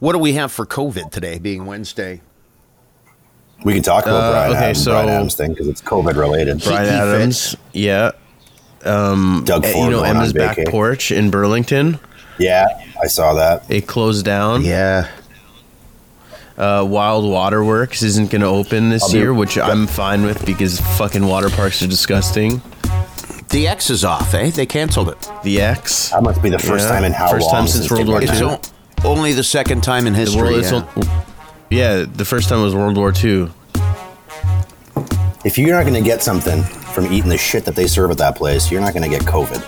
What do we have for COVID today, being Wednesday? We can talk about Uh, Bryan, okay, Adams, so- Bryan Adams thing because it's COVID related. Bryan he Adams, yeah. Doug Eh, Ford you know Emma's back vacay. porch in Burlington. Yeah, I saw that. It closed down. Yeah. Uh, Wild Waterworks isn't going to open this be- year, which I'm fine with because fucking water parks are disgusting. The X is off, eh? They canceled it. The X. That must be the first Yeah, time in how first long time since World War done II. That. o- only the second time in history. world- yeah. al- yeah, the first time was World War II. If you're not going to get something from eating the shit that they serve at that place, you're not going to get COVID.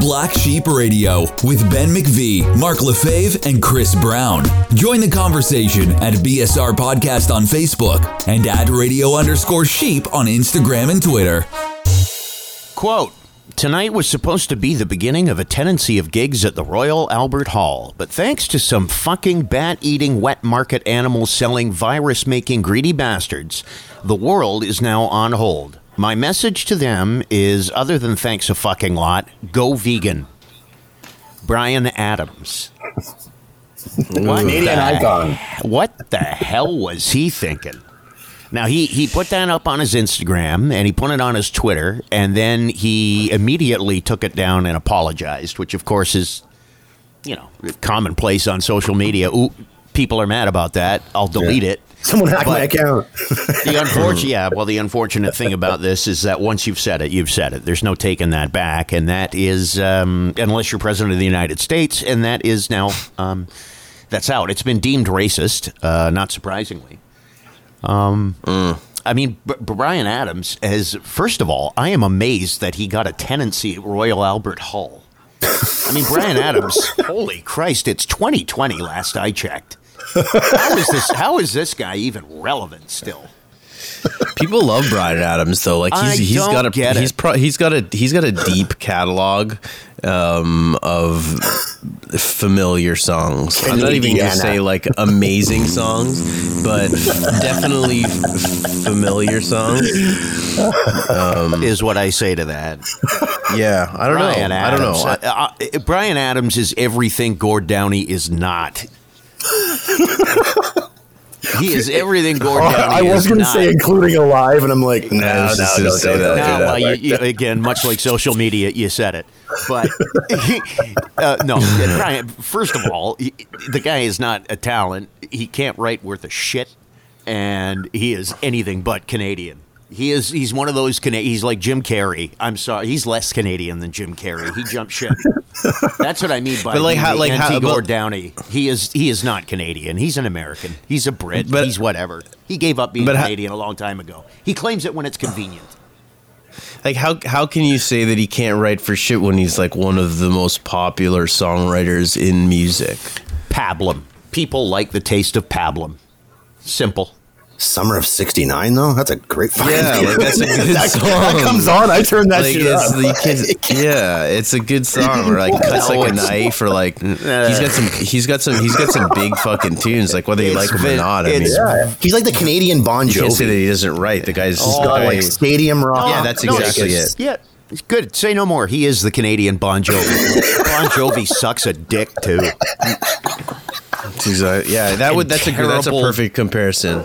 Black Sheep Radio with Ben McVee, Mark Lefebvre, and Chris Brown. Join the conversation at BSR Podcast on Facebook and at radio underscore sheep on Instagram and Twitter. Quote Tonight was supposed to be the beginning of a tenancy of gigs at the Royal Albert Hall, but thanks to some fucking bat eating, wet market animal selling, virus making greedy bastards, the world is now on hold. My message to them is other than thanks a fucking lot, go vegan. Bryan Adams. What Canadian icon. what the hell was he thinking? Now he he put that up on his Instagram and he put it on his Twitter and then he immediately took it down and apologized, which of course is you know commonplace on social media. Ooh, people are mad about that. I'll delete it. Someone hacked my account. The unfortunate, yeah. Well, the unfortunate thing about this is that once you've said it, you've said it. There's no taking that back, and that is um, unless you're president of the United States, and that is now um, that's out. It's been deemed racist, uh, not surprisingly. Um, I mean, B- Bryan Adams has. First of all, I am amazed that he got a tenancy at Royal Albert Hall. I mean, Bryan Adams. holy Christ! It's 2020. Last I checked. How is this? How is this guy even relevant still? People love Bryan Adams though. Like he's I he's don't got a he's pro, he's got a he's got a deep catalog um, of familiar songs. I'm not even gonna say like amazing songs, but definitely f- familiar songs. is what I say to that. Yeah, I don't Bryan know. Adams. I don't know. I- Uh, uh, Bryan Adams is everything Gord Downie is not. He is everything Gord Downie I was going to say including alive, and I'm like, no, I no, don't gonna say that. that. No, well, you, you, again, much like social media, you said it. But uh, no, Bryan. First of all, he, the guy is not a talent. He can't write worth a shit, and he is anything but Canadian. He is. He's one of those. Cana- he's like Jim Carrey. I'm sorry. He's less Canadian than Jim Carrey. He jumped ship. That's what I mean by But like how- like how- but- Downie. He is. He is not Canadian. He's an American. He's a Brit. But- he's whatever. He gave up being But how- Canadian a long time ago. He claims it when it's convenient. Like how how can you say that he can't write for shit when he's like one of the most popular songwriters in music? Pablum. People like the taste of pablum. Simple. Summer of '69, though. That's a great fucking. Yeah, like, that's a good that, song. that comes on. I turn that like shit it's up. the kids, yeah, it's a good song. Or like cuts like a knife, or like he's got some, he's got some, he's got some big fucking tunes. Like whether you It's like them or not, I mean, yeah, he's like the Canadian Bon you can't say that Jovi. he doesn't write. The guy's He's the got guy- like stadium rock. Yeah, that's No, exactly it's- it. Yeah. it's Good. Say no more. He is the Canadian Bon Jovi. bon Jovi sucks a dick too. He's a- yeah, that would that's a that's a perfect comparison.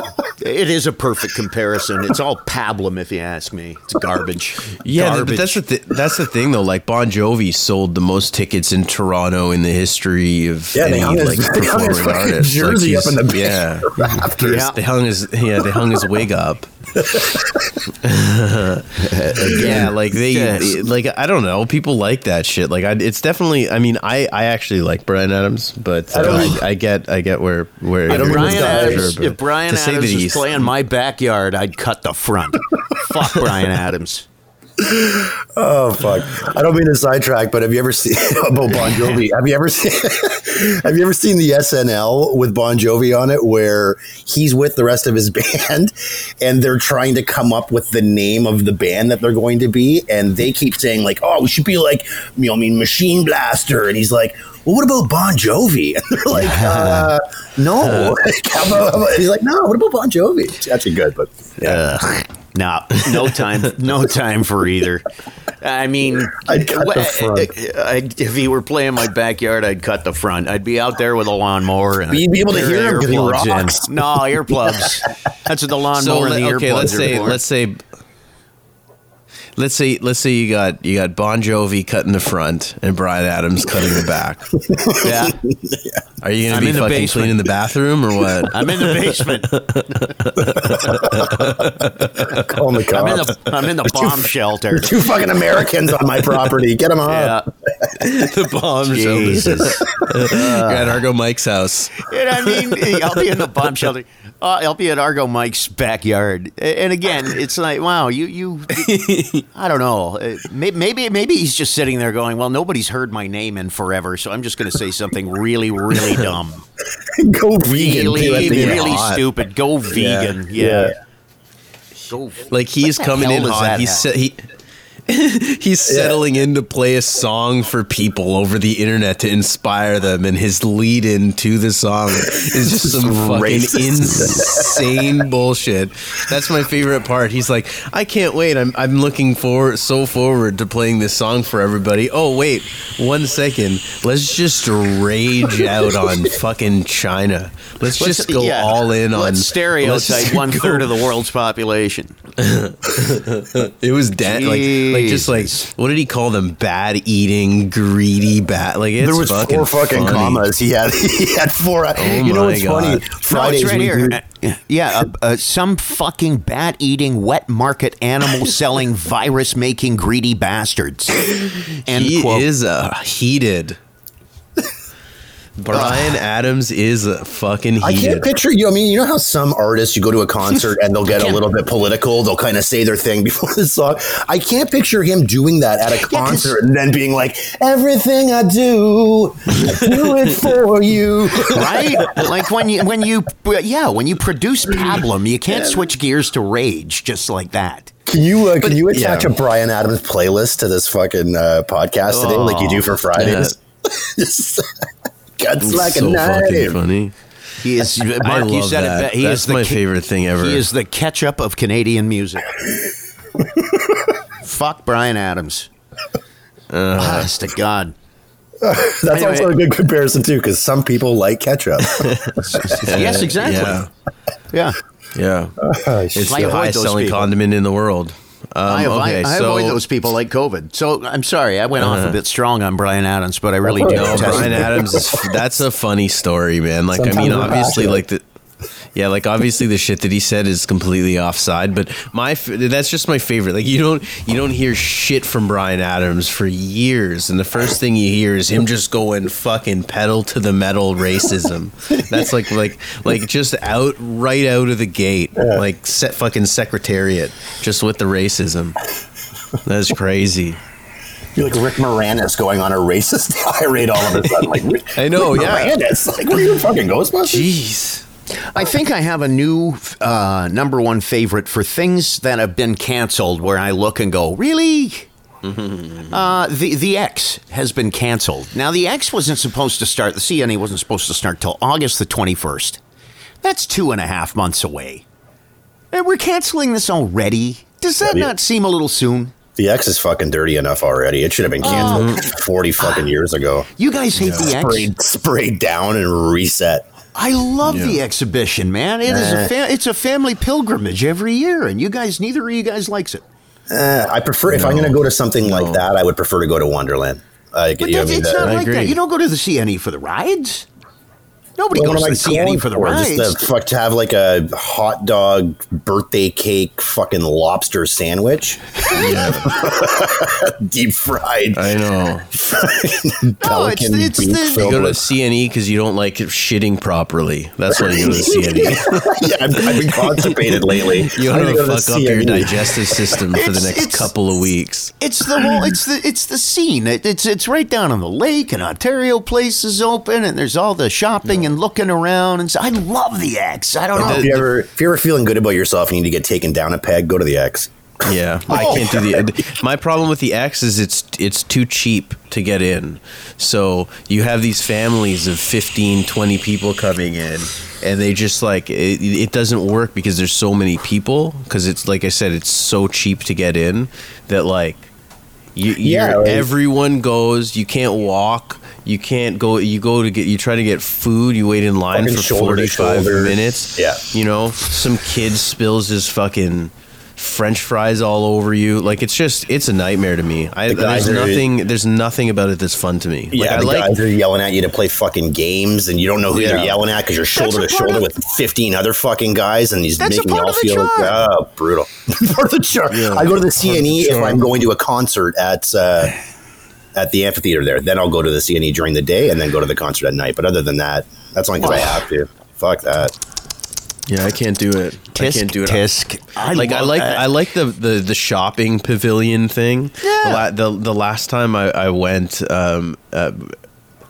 It is a perfect comparison. It's all pablum, if you ask me. It's garbage. Yeah, garbage. but that's the th- that's the thing though. Like Bon Jovi sold the most tickets in Toronto in the history of Yeah, any his- like his performing artist. jersey like, up in the yeah. rafters. Yeah. They hung his yeah they hung his wig up. yeah, like they Yes. like I don't know. People like that shit. Like I, it's definitely. I mean, I I actually like Bryan Adams, but uh, I, I get I get where where I don't you're Bryan it's going that- Adams, but if Bryan to say that Adams was he's- playing my backyard, I'd cut the front. Fuck Bryan Adams. Oh fuck! I don't mean to sidetrack, but have you ever seen about Bon Jovi? Have you ever seen? have you ever seen the SNL with Bon Jovi on it, where he's with the rest of his band, and they're trying to come up with the name of the band that they're going to be, and they keep saying like, "Oh, we should be like, you know, I mean, Machine Blaster," and he's like. Well, what about Bon Jovi? And they're like, uh, no. Like, how about- how about- he's like, no. What about Bon Jovi? It's actually good, but yeah. Ugh. No, no time, no time for either. I mean, I'd cut the front. I'd- if he were playing my backyard, I'd cut the front. I'd be out there with a lawnmower. And you'd be able to hear of him 'cause he earplugs in. No earplugs. That's what the lawnmower So and le- the okay, earplugs let's are say for. let's say let's say let's say you got you got Bon Jovi cutting the front and Bryan Adams cutting the back. yeah, Are you gonna I'm be in fucking basement. cleaning the bathroom or what? I'm in the basement. Call the I'm in the I'm in the bomb shelter. Two fucking Americans on my property. Get them up. Yeah, the bomb Jesus. shelter. You're at Argo Mike's house. And I mean, I'll be in the bomb shelter. Uh, I'll be at Argo Mike's backyard, and again, it's like, wow, you, you, I don't know. Uh, Maybe, maybe he's just sitting there going, well, nobody's heard my name in forever, so I'm just going to say something really, really dumb, Go vegan. really, too, at the end. really hot. stupid. Go vegan, yeah. Yeah. Go. Like he's coming in hot. He's se- he he's settling in to play a song for people over the internet to inspire them, and his lead in to the song is just some fucking insane bullshit. That's my favorite part. He's like, I can't wait. I'm I'm looking forward so forward to playing this song for everybody. Oh wait, one second. Let's just rage out on fucking China. Let's, Let's- just go yeah. all in on Let's stereotype let's one go- third of the world's population. It was dead. Like, like just like what did he call them? Bad eating, greedy, bad. Like it's There was fucking four fucking funny. commas. He had he had four. you know my what's funny? Fridays no, it's right here. do- yeah, uh, uh, some fucking bat eating, wet market animal selling, virus making, greedy bastards. End He quote. is a heated. Bryan Adams is a fucking I can't picture you. I mean, you know how some artists you go to a concert and they'll get a little bit political. They'll kind of say their thing before the song. I can't picture him doing that at a concert and then being like, "Everything I do, I do it for you." right? Like when you when you yeah when you produce pablum, you can't switch gears to rage just like that. Can you uh, can you attach yeah. a Bryan Adams playlist to this fucking uh, podcast today, like you do for Fridays? Just Cuts like so a fucking knife. funny. He is. I Mark, you love said that. it. be- He That's is my ca- favorite thing ever. He is the ketchup of Canadian music. Fuck Bryan Adams. Uh. Ah, Honest to God. That's Anyway. also a good comparison too, because some people like ketchup. Yes, exactly. Yeah, Yeah. yeah. Oh, It's I the highest selling people. condiment in the world. Um, I, avoid, okay, I so avoid those people like COVID. So I'm sorry, I went off a bit strong on Bryan Adams, but I really do. No, Bryan. Adams. That's a funny story, man. Like, I mean, obviously, passionate. like the. Yeah, like obviously the shit that he said is completely offside, but my that's just my favorite. Like you don't you don't hear shit from Bryan Adams for years, and the first thing you hear is him just going fucking pedal to the metal racism. That's like like like just out right out of the gate, like set fucking secretariat, just with the racism. That's crazy. You're like Rick Moranis going on a racist tirade all of a sudden. Like I know, Rick yeah. Moranis. Like, are you fucking Ghostbusters? Jeez. I think I have a new uh, number one favorite for things that have been canceled where I look and go, really? Uh, the the X has been canceled. Now the X wasn't supposed to start. The CNE wasn't supposed to start till August the twenty first. That's two and a half months away, and we're canceling this already. Does that Yeah. not seem a little soon? The X is fucking dirty enough already. It should have been canceled forty fucking years ago. You guys hate the X. Sprayed, sprayed down and reset. I love the exhibition, man. It is a fa- it's a family pilgrimage every year, and you guys, neither of you guys likes it. Uh, I prefer if I'm going to go to something like that, I would prefer to go to Wonderland. Uh, But you know, I mean, it's that- not I like that. You don't go to the CNE for the rides. Nobody What goes am to I the going CNE for the for? rides. Just to fuck to have like a hot dog birthday cake fucking lobster sandwich, deep fried. I know. no, it's, Pelican it's the, You go to with- CNE because you don't like shitting properly. That's why you go to CNE. yeah, I've, I've been constipated lately. You I'm want gonna to go to fuck up your digestive system for the next couple of weeks. it's the whole. It's the it's the scene. It, it's it's right down on the lake, and Ontario Place is open, and there's all the shopping and looking around. And so I love the X. I don't know. If you ever, if you're ever feeling good about yourself and you need to get taken down a peg, go to the X. Yeah, I can't do the. Oh, my problem with the X is it's it's too cheap to get in. So you have these families of 15, 20 people coming in, and they just like it, it doesn't work because there's so many people because it's like I said it's so cheap to get in that like you Yeah, like- everyone goes you can't walk you can't go you go to get you try to get food you wait in line Fucking for 45 shoulder. minutes Yeah. you know some kid spills his fucking french fries all over you like it's just it's a nightmare to me I, The guys there's are- nothing there's nothing about it that's fun to me Yeah, like, I the like guys are yelling at you to play fucking games, and you don't know who Yeah. they're yelling at because you're shoulder to shoulder of- with 15 other fucking guys, and he's making y'all feel charm. oh, brutal. part of the charm. I go to the CNE if I'm going to a concert at uh, at the amphitheater there. Then I'll go to the CNE during the day, and then go to the concert at night. But other than that, that's only because I have to. Fuck that. yeah i can't do it i Tisk, can't do it tisk. I like I like that. I like the, the the shopping pavilion thing. Yeah. The the, the last time I, I went, um, uh,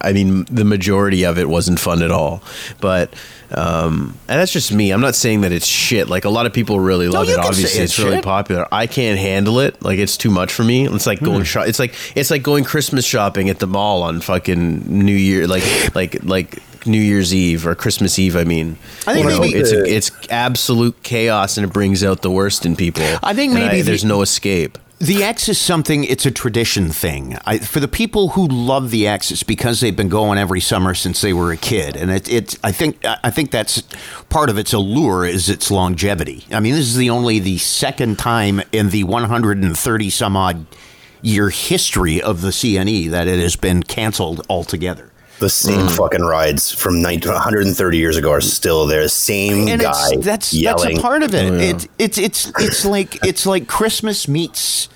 I mean, the majority of it wasn't fun at all. But um, and that's just me. I'm not saying that it's shit. Like a lot of people really love you it. Obviously, it's it's really popular. I can't handle it. Like it's too much for me. It's like going shop. It's like it's like going Christmas shopping at the mall on fucking New Year. Like like like. New Year's Eve or Christmas Eve, I mean, I think You know, maybe it's the- it's absolute chaos and it brings out the worst in people. I think maybe the- there's no escape. The X is something, it's a tradition thing. I, for the people who love the X, it's because they've been going every summer since they were a kid. And it, it, I, think, I think that's part of its allure is its longevity. I mean, this is the only the second time in the 130 some odd year history of the CNE that it has been canceled altogether. The same Mm. fucking rides from 19, 130 years ago are still there. Same and guy it's, that's yelling. that's a part of it. Oh, yeah. It's it's it's it's like it's like Christmas meets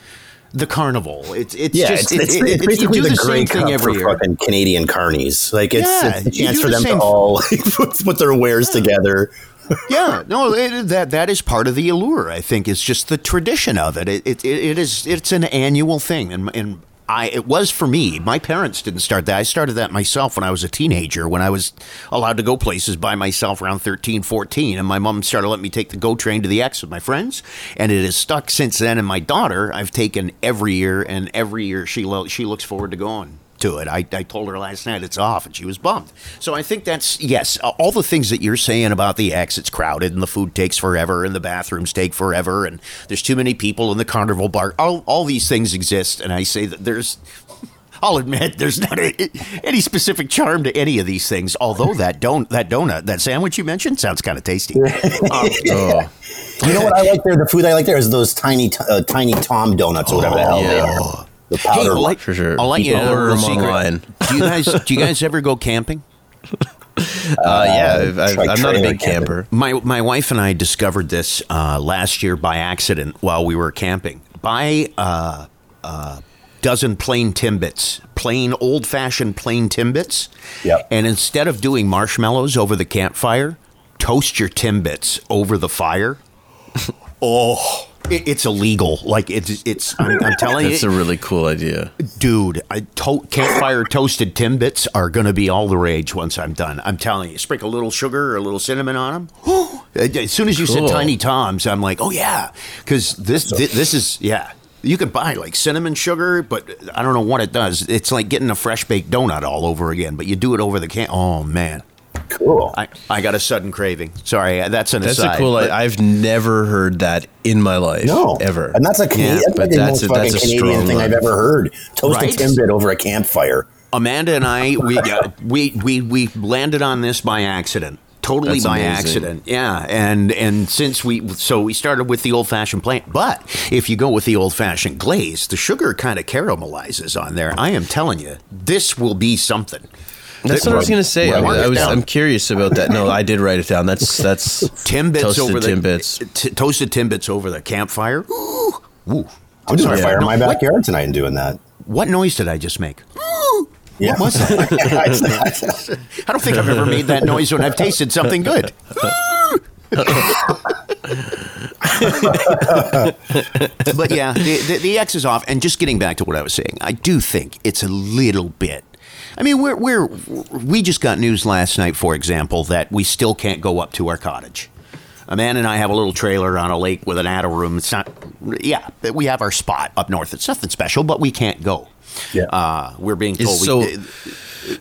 the carnival. It's it's Yeah, just it's, it's, it- it- it's basically the, the same thing every year. fucking Canadian carnies. Like it's, Yeah, it's a chance for the them to all put, their wares together. Yeah, no, it, that that is part of the allure. I think it's just the tradition of it. It it, it is it's an annual thing, and and I it was for me. My parents didn't start that. I started that myself when I was a teenager. When I was allowed to go places by myself around 13, 14, and my mom started letting me take the GO train to the X with my friends, and it has stuck since then. And my daughter, I've taken every year, and every year she lo- she looks forward to going to it. I, I told her last night it's off, and she was bummed. So I think that's yes, all the things that you're saying about the X. It's crowded, and the food takes forever, and the bathrooms take forever, and there's too many people in the carnival bar. All all these things exist, and I say that there's. I'll admit there's not a, any specific charm to any of these things. Although that don't that donut that sandwich you mentioned sounds kind of tasty. Um, Oh, You know what I like there? The food I like there is those tiny, t- uh, tiny Tom donuts or whatever the hell they are. The hey, powder. I'll let, For sure. I'll let you know order them online. Do you guys do you guys ever go camping? uh, yeah, I've, like I'm not a big camping. camper. My my wife and I discovered this uh, last year by accident while we were camping. Buy a, a dozen plain Timbits, plain old fashioned plain Timbits. Yep. And instead of doing marshmallows over the campfire, toast your Timbits over the fire. oh, it, it's illegal. Like it's it's. I'm, I'm telling you. That's you, a really cool idea. dude. I to- campfire toasted Timbits are going to be all the rage once I'm done. I'm telling you. Sprinkle a little sugar or a little cinnamon on them. as soon as you Cool. said Tiny Toms, I'm like, oh yeah, because this thi- this is yeah. You could buy like cinnamon sugar, but I don't know what it does. It's like getting a fresh baked donut all over again, but you do it over the can. Oh man, cool. I, I got a sudden craving. Sorry, that's an That's aside. a cool. but- I, I've never heard that in my life. no, ever. and that's a Canadian. Yeah, that's but that's a- that's a Canadian thing one. I've ever heard. Toast Right? a Timbit over a campfire. Amanda and I, we uh, we we we landed on this by accident. Totally That's by amazing. accident, yeah. And and since we so we started with the old fashioned plant, but if you go with the old fashioned glaze, the sugar kind of caramelizes on there. I am telling you, this will be something. That's what I was gonna say. I, I was, I'm curious about that. No, I did write it down. That's that's Timbits toasted over the Timbits. T- toasted timbits over the campfire. Ooh, ooh. I'm just gonna Yeah. fire in No, my what- backyard tonight and doing that. What noise did I just make? Yeah. was that? I don't think I've ever made that noise when I've tasted something good. but yeah, the, the, the X is off. And just getting back to what I was saying, I do think it's a little bit. I mean, we're, we're we just got news last night, for example, that we still can't go up to our cottage. A man and I have a little trailer on a lake with an attic room. It's not, yeah, we have our spot up north. It's nothing special, but we can't go. Yeah. Uh, we're being Is told so- we,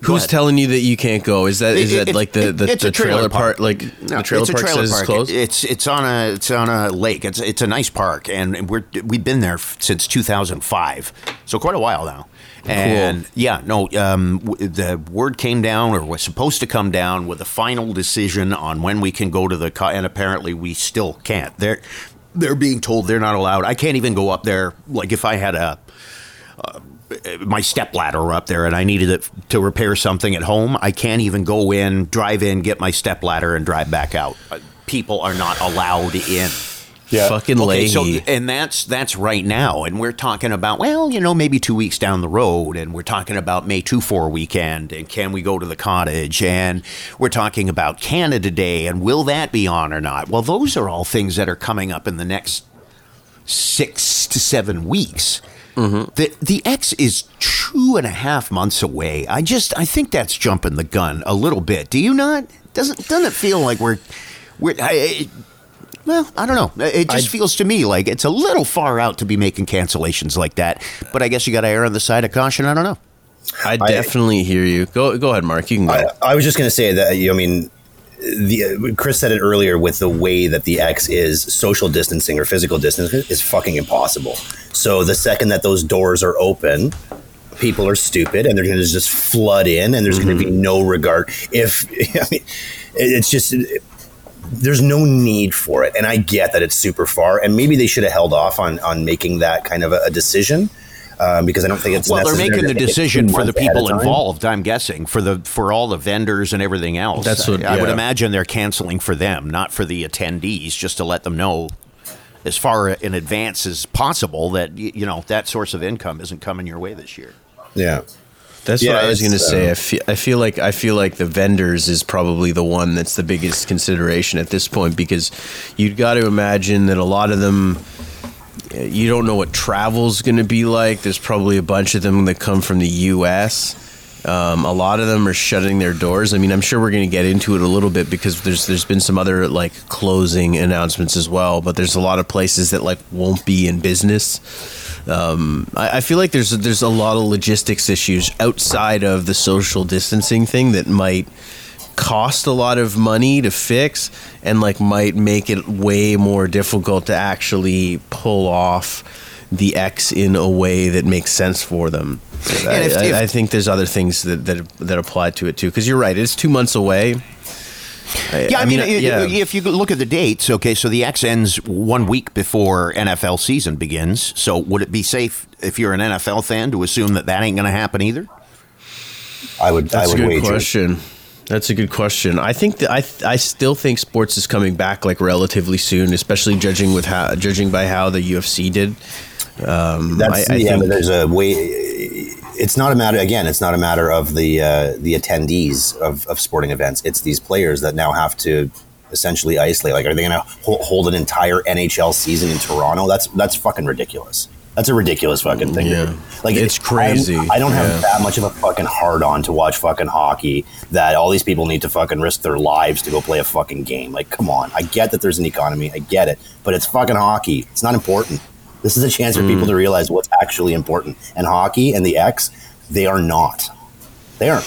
Who's ahead. telling you that you can't go? Is that is It- that it- like the the, it's the a trailer park? park. Like No, the trailer it's a park trailer says park. it's closed. It's it's on a it's on a lake. It's it's a nice park, and we're we've been there since 2005, so quite a while now. And yeah, no, um, w- the word came down, or was supposed to come down, with a final decision on when we can go to the. Co- and apparently, we still can't. They're they're being told they're not allowed. I can't even go up there. Like if I had a my step ladder up there and I needed it to repair something at home, I can't even go in, drive in, get my step ladder, and drive back out. Uh, People are not allowed in. Yeah. Fucking Okay, so and that's that's right now, and we're talking about well, you know, maybe two weeks down the road, and we're talking about May two four weekend, and can we go to the cottage, and we're talking about Canada Day, and will that be on or not? Well, those are all things that are coming up in the next six to seven weeks. Mm-hmm. The the X is two and a half months away. I just I think that's jumping the gun a little bit. Do you not? Doesn't doesn't it feel like we're we're I, I- well, I don't know. It just feels to me like it's a little far out to be making cancellations like that. But I guess you got to err on the side of caution. I don't know. I definitely hear you. Go go ahead, Mark. You can go. I, I was just going to say that you know, I mean, the Chris said it earlier with the way that the X is social distancing or physical distancing is fucking impossible. So the second that those doors are open, people are stupid and they're going to just flood in, and there's going to be mm-hmm. no regard. If I mean, it's just. There's no need for it, and I get that it's super far, and maybe they should have held off on on making that kind of a, a decision um, because I don't think it's Well, they're necessary making the decision for the months ahead of people involved. I'm guessing for the for all the vendors and everything else. That's what- I, I would imagine they're canceling for them, not for the attendees, just to let them know as far in advance as possible that you know that source of income isn't coming your way this year. Yeah. That's Yeah, what I was going to say. I feel, I feel like I feel like the vendors is probably the one that's the biggest consideration at this point because you've got to imagine that a lot of them uh, you don't know what travel's going to be like. There's probably a bunch of them that come from the U.S. Um, a lot of them are shutting their doors. I mean, I'm sure we're going to get into it a little bit because there's there's been some other like closing announcements as well. But there's a lot of places that like won't be in business. Um, I, I feel like there's there's a lot of logistics issues outside of the social distancing thing that might cost a lot of money to fix and like might make it way more difficult to actually pull off the X in a way that makes sense for them. I, And if- I- if- I think there's other things that that, that apply to it too. Because you're right, it's two months away. I, Yeah, I, mean, i- i- if you look at the dates, okay, so the X ends one week before NFL season begins. So would it be safe if you're an NFL fan to assume that that ain't going to happen either? I would. That's I a would good wager. question. That's a good question. I think that I I still think sports is coming back like relatively soon, especially judging with how judging by how the UFC did. Um, That's I, I yeah, think but there's a way. It's not a matter. Again, it's not a matter of the uh, the attendees of, of sporting events. It's these players that now have to essentially isolate. Like, are they going to hold, an entire NHL season in Toronto? That's that's fucking ridiculous. That's a ridiculous fucking thing. Yeah. Like It's I'm- crazy. I don't have Yeah. that much of a fucking hard on to watch fucking hockey. That all these people need to fucking risk their lives to go play a fucking game. Like, come on. I get that there's an economy. I get it, but it's fucking hockey. It's not important. This is a chance for Mm. people to realize what's actually important. And hockey and the X, they are not. They aren't.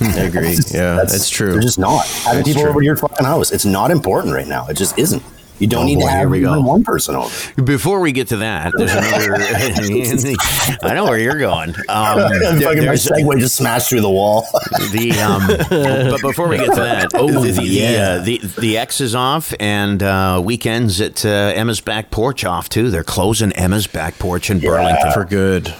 I agree. Yeah, that's, true. They're just not. Having That's people true. over to your fucking house, it's not important right now. It just isn't. You don't Oh, need boy, to here have we go. even one person over. Before we get to that, there's another. I know where you're going. Um, there- fucking my there's segue just smashed through the wall. the um, but before we get to that, Oh, the, the, yeah. uh, the the X is off, and uh, weekends at uh, Emma's back porch off too. They're closing Emma's back porch in Burlington. for good.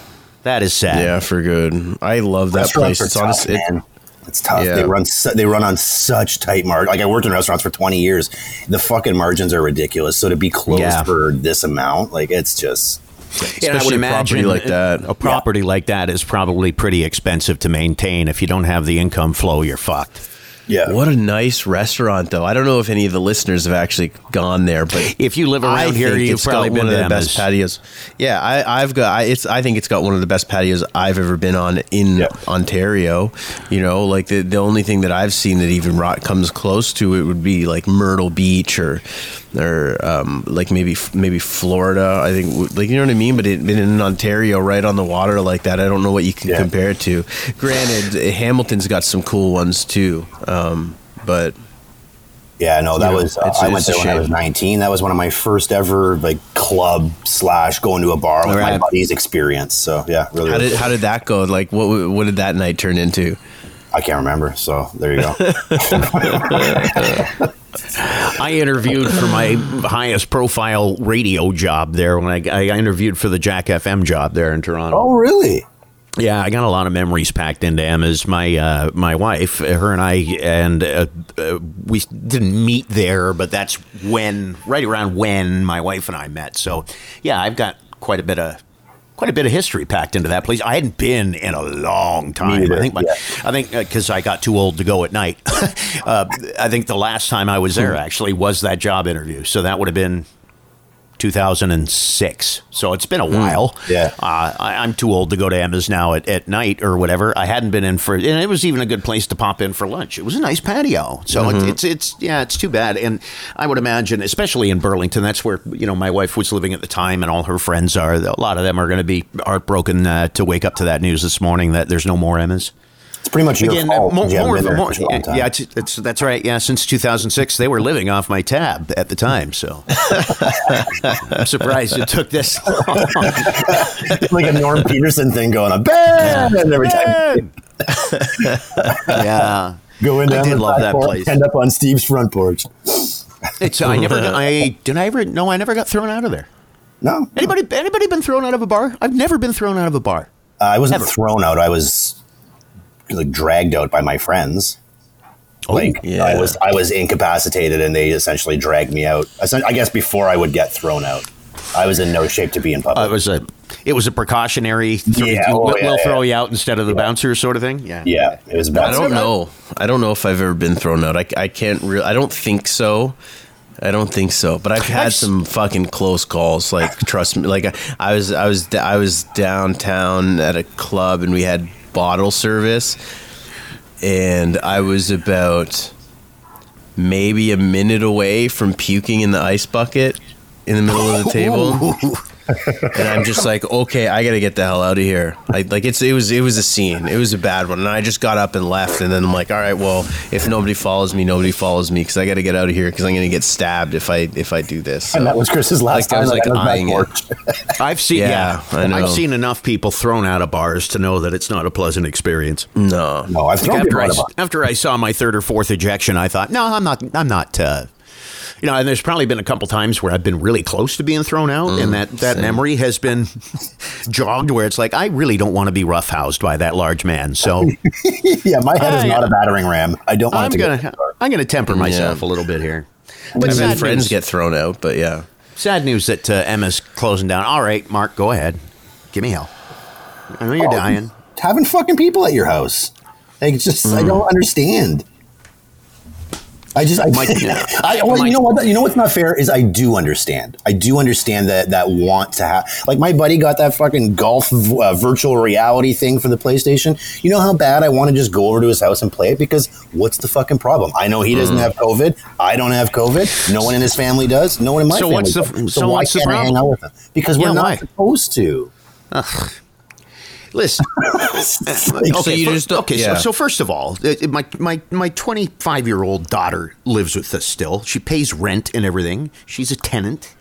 That is sad. Yeah, for good. I love that Restaurants place. It's tough, honestly, it, man. It's tough. Yeah. They run. Su- they run on such tight margins. Like I worked in restaurants for twenty years. The fucking margins are ridiculous. So to be closed Yeah. for this amount, like it's just. And I would Especially a imagine property like that. A property like that is probably pretty expensive to maintain. If you don't have the income flow, you're fucked. Yeah. What a nice restaurant, though. I don't know if any of the listeners have actually gone there, but If you live I around here, think you've probably been one of the best patios. Yeah, I, I've got. I, it's. I think it's got one of the best patios I've ever been on in Yeah. Ontario. You know, like the the only thing that I've seen that even comes close to it would be like Myrtle Beach or or um, like maybe maybe Florida. I think like you know what I mean. But it, in Ontario, right on the water like that, I don't know what you can Yeah. compare it to. Granted, Hamilton's got some cool ones too. Um, but Yeah, no, that You know, was. Uh, I went it's a there when I was 19. That was one of my first ever like club slash going to a bar with my buddies experience. So yeah, really. how did how did that go? Like what what did that night turn into? I can't remember. So there you go. I interviewed for my highest profile radio job there when I, I interviewed for the Jack FM job there in Toronto. oh, really? Yeah, I got a lot of memories packed into Emma's. My uh, my wife, her and I, and uh, uh, we didn't meet there, but that's when, right around when my wife and I met. So, yeah, I've got quite a bit of quite a bit of history packed into that place. I hadn't been in a long time. I think my, yeah. I think because I got too old to go at night. uh, I think the last time I was there actually was that job interview. So that would have been 2006. So it's been a while. Yeah. Uh, I, I'm too old to go to Emma's now at, at night or whatever. I hadn't been in for, and it was even a good place to pop in for lunch. It was a nice patio. So it's, it's, it's, yeah, it's too bad. And I would imagine, especially in Burlington, that's where, you know, my wife was living at the time and all her friends are. A lot of them are going to be heartbroken uh, to wake up to that news this morning that there's no more Emma's. It's pretty much your Again, fault. more, you more, more- for a long time. yeah, it's, it's, that's right. Yeah, since 2006, they were living off my tab at the time. So I'm surprised it took this long. like a Norm Peterson thing going on. Bam! And every time yeah, go in I did love that platform, place. End up on Steve's front porch. it's. I never. got- I did. I ever. No, I never got thrown out of there. No, Anybody? Anybody been thrown out of a bar? I've never been thrown out of a bar. uh, I wasn't Ever. thrown out. I was like dragged out by my friends. Like yeah. I was, I was incapacitated, and they essentially dragged me out. I guess before I would get thrown out, I was in no shape to be in public. Uh, it was a. It was a precautionary. th- Yeah, oh, we'll, yeah, we'll throw yeah. you out instead of the bouncer, sort of thing. Yeah. yeah, it was bad. I don't know. I don't know if I've ever been thrown out. I, I can't real. I don't think so. I don't think so. But I've had I've s- some fucking close calls. Like trust me. Like I, I was I was I was downtown at a club and we had bottle service, and I was about maybe a minute away from puking in the ice bucket in the middle of the table. and I'm just like, okay, I gotta get the hell out of here. I, like it's it was it was a scene. It was a bad one, and I just got up and left. And then I'm like, all right, well, if nobody follows me, nobody follows me because I gotta get out of here because I'm gonna get stabbed if I if I do this. So, And that was Chris's last Like, I was, that like, eyeing it. I've seen. Yeah, Yeah, I know. I've seen enough people thrown out of bars to know that it's not a pleasant experience. no, No, I've thrown after people I, out of bars. after I saw my third or fourth ejection, I thought, no, I'm not. I'm not. Uh, you know, and there's probably been a couple times where I've been really close to being thrown out, and that that memory has been jogged where it's like I really don't want to be roughhoused by that large man. So yeah, my head is not a battering ram. I don't want I'm to gonna get I'm gonna temper myself a little bit here. But I've had friends news, get thrown out, but yeah. sad news that uh, Emma's closing down. All right, Mark, go ahead, give me hell. I know you're Oh, dying. having fucking people at your house. Like, it's just I don't understand. I just, I, Mike- I well, Mike- you know what? You know what's not fair is I do understand. I do understand that that want to have. Like my buddy got that fucking golf uh, virtual reality thing for the PlayStation. You know how bad I want to just go over to his house and play it because what's the fucking problem? I know he doesn't have COVID. I don't have COVID. No one in his family does. No one in my So family. what's the- does. so why what's the can't I hang problem? out with him? Because we're not why? supposed to. Listen, Like, So you fir- just okay. yeah. So, so first of all, my my my 25 year old daughter lives with us still. She pays rent and everything. She's a tenant.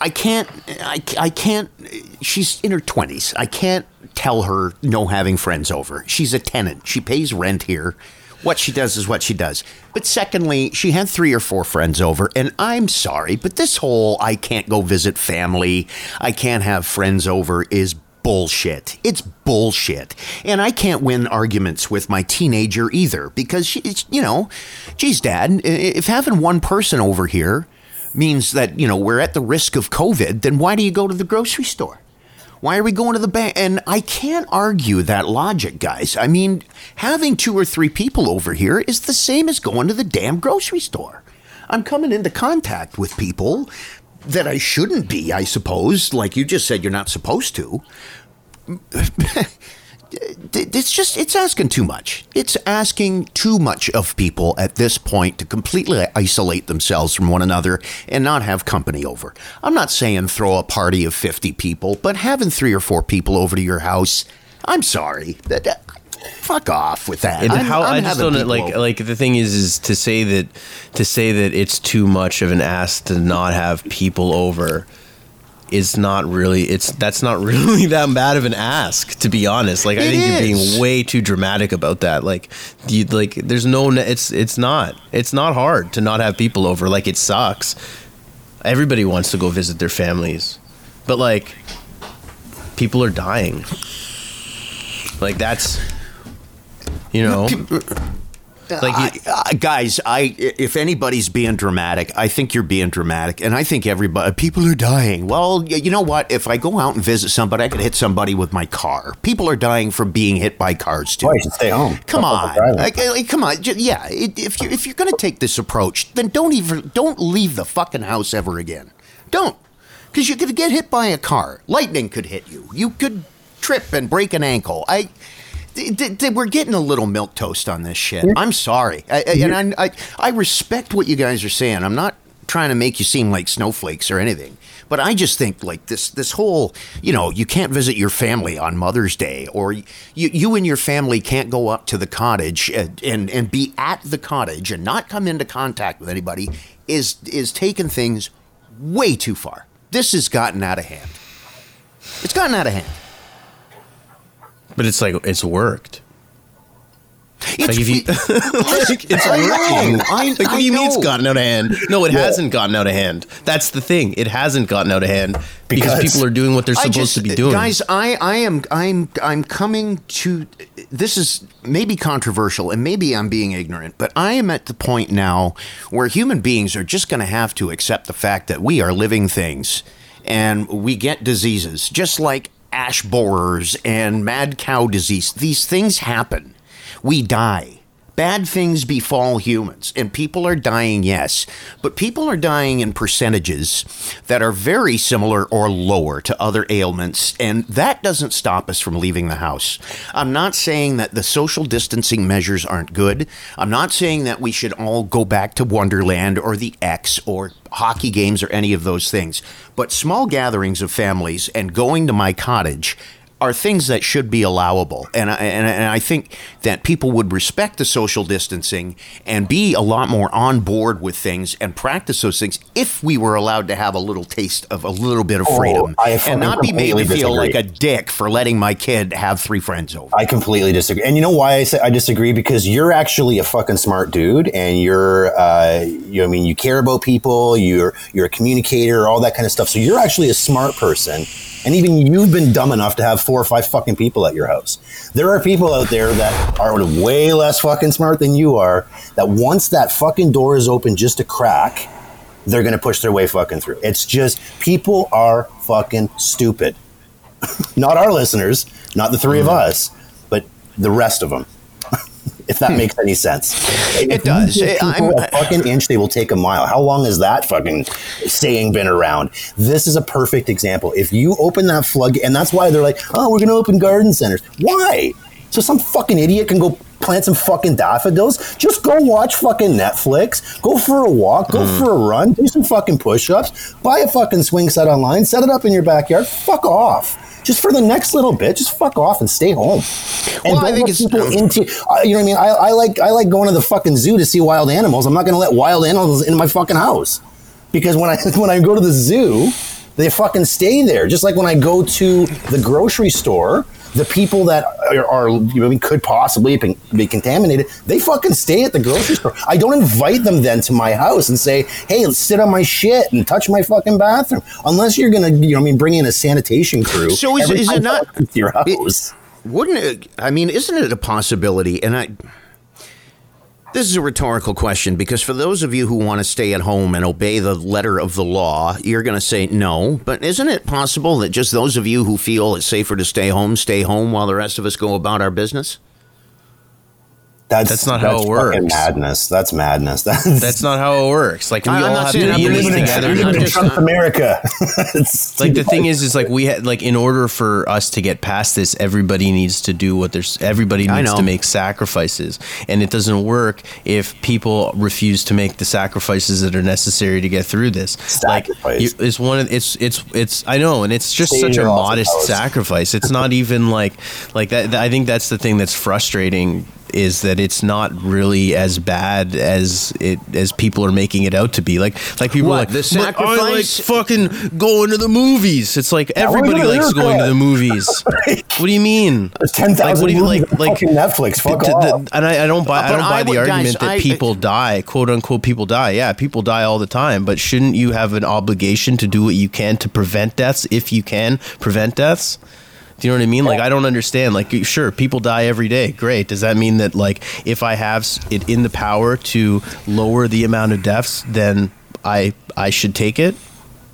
I can't. I, I can't. She's in her 20s. I can't tell her no having friends over. She's a tenant. She pays rent here. What she does is what she does. But secondly, she had three or four friends over, and I'm sorry, but this whole I can't go visit family, I can't have friends over is bullshit. It's bullshit. And I can't win arguments with my teenager either because she, it's, you know, geez, dad, if having one person over here means that, you know, we're at the risk of COVID, then why do you go to the grocery store? Why are we going to the bank? And I can't argue that logic, guys. I mean, having two or three people over here is the same as going to the damn grocery store. I'm coming into contact with people that I shouldn't be, I suppose. Like you just said, you're not supposed to. it's just it's asking too much it's asking too much of people at this point to completely isolate themselves from one another and not have company over i'm not saying throw a party of 50 people but having three or four people over to your house i'm sorry that, fuck off with that. And I'm- how I'm I just don't like like the thing is is to say that to say that it's too much of an ask to not have people over is not really it's that's not really that bad of an ask to be honest. Like i It think you're being way too dramatic about that. Like you like there's no it's it's not it's not hard to not have people over. Like it sucks. Everybody wants to go visit their families. But like people are dying. Like that's you know like I, I, uh, guys, I if anybody's being dramatic, I think you're being dramatic, and I think everybody people are dying. Well, you know what? If I go out and visit somebody, I could hit somebody with my car. People are dying from being hit by cars too. Why you should stay home? Come Stop on, like, like, come on, yeah. If you if you're gonna take this approach, then don't even don't leave the fucking house ever again. Don't, because you're gonna get hit by a car. Lightning could hit you. You could trip and break an ankle. I. we're getting a little milk toast on this shit. I'm sorry, I, I, and I, I I respect what you guys are saying. I'm not trying to make you seem like snowflakes or anything, but I just think like this this whole you know you can't visit your family on Mother's Day, or you you and your family can't go up to the cottage and and, and be at the cottage and not come into contact with anybody is is taking things way too far. This has gotten out of hand. It's gotten out of hand. But it's like it's worked It's, Like if you- Like, it's I working. know, I, Like, what do you mean it's gotten out of hand? No, it hasn't gotten out of hand. That's the thing. It hasn't gotten out of hand because, Because- people are doing what they're supposed just- to be doing. Guys, I, I am I'm I'm coming to this is maybe controversial and maybe I'm being ignorant, but I am at the point now where human beings are just going to have to accept the fact that we are living things and we get diseases just like ash borers and mad cow disease. These things happen. We die. Bad things befall humans, and people are dying, yes, but people are dying in percentages that are very similar or lower to other ailments, and that doesn't stop us from leaving the house. I'm not saying that the social distancing measures aren't good. I'm not saying that we should all go back to Wonderland or the X or hockey games or any of those things, but small gatherings of families and going to my cottage are things that should be allowable. And I, and, I- and I think that people would respect the social distancing and be a lot more on board with things and practice those things if we were allowed to have a little taste of a little bit of Oh, freedom I and not be made to feel like a dick for letting my kid have three friends over. I completely disagree. And you know why I say I disagree? Because you're actually a fucking smart dude, and you're, uh, you know, I mean, you care about people. You're you're a communicator, all that kind of stuff. So you're actually a smart person, and even you've been dumb enough to have four or five fucking people at your house. There are people out there that are way less fucking smart than you are. That once that fucking door is open just a crack, they're gonna push their way fucking through. It's just people are fucking stupid not our listeners, not the 3 of Mm-hmm. us, but the rest of them. If that makes any sense. It does. I'm- a fucking inch, they will take a mile. How long has that fucking saying been around? This is a perfect example. If you open that flood, and that's why they're like, oh, we're going to open garden centers. Why? So some fucking idiot can go plant some fucking daffodils. Just go watch fucking Netflix. Go for a walk. Go Mm. for a run. Do some fucking push-ups. Buy a fucking swing set online. Set it up in your backyard. Fuck off. Just for the next little bit, just fuck off and stay home. And Well, I don't think let it's- people into. Uh, you know what I mean? I, I like I like going to the fucking zoo to see wild animals. I'm not going to let wild animals in my fucking house because when I when I go to the zoo, they fucking stay there. Just like when I go to the grocery store, the people that are, are you know, I mean, could possibly be, be contaminated, they fucking stay at the grocery store. I don't invite them then to my house and say, "Hey, sit on my shit and touch my fucking bathroom," unless you're gonna, you know, I mean, bring in a sanitation crew. So is- is it not- someone comes to your it- Wouldn't it? I mean, isn't it a possibility? And I, This is a rhetorical question because for those of you who want to stay at home and obey the letter of the law, you're going to say no. But isn't it possible that just those of you who feel it's safer to stay home stay home while the rest of us go about our business? That's, That's not how it fucking works. Madness. That's madness. That's, That's not how it works. Like we I- I'm all not have to I'm be this together. I'm You're in just- Trump's America. It's- like the thing is is like we had like in order for us to get past this everybody needs to do what there's everybody needs to make sacrifices and it doesn't work if people refuse to make the sacrifices that are necessary to get through this Sacrifice. like you- it's one of it's it's it's i know and it's just Stay such a modest sacrifice it's not even like like that i think that's the thing that's frustrating is that it's not really as bad as it as people are making it out to be. Like like people What, are like the "But I like fucking going to the movies. It's like we're everybody gonna likes going to the movies. what do you mean? There's 10,000 Like, what do you- movies like- on like- Netflix. Fuck the- the- off. and I, I don't buy. I don't buy I the would- guys, argument that I- people die, quote unquote. People die. Yeah, people die all the time. But shouldn't you have an obligation to do what you can to prevent deaths if you can prevent deaths? Do you know what I mean? Like I don't understand. Like sure, people die every day. Great. Does that mean that like if I have it in the power to lower the amount of deaths, then I I should take it?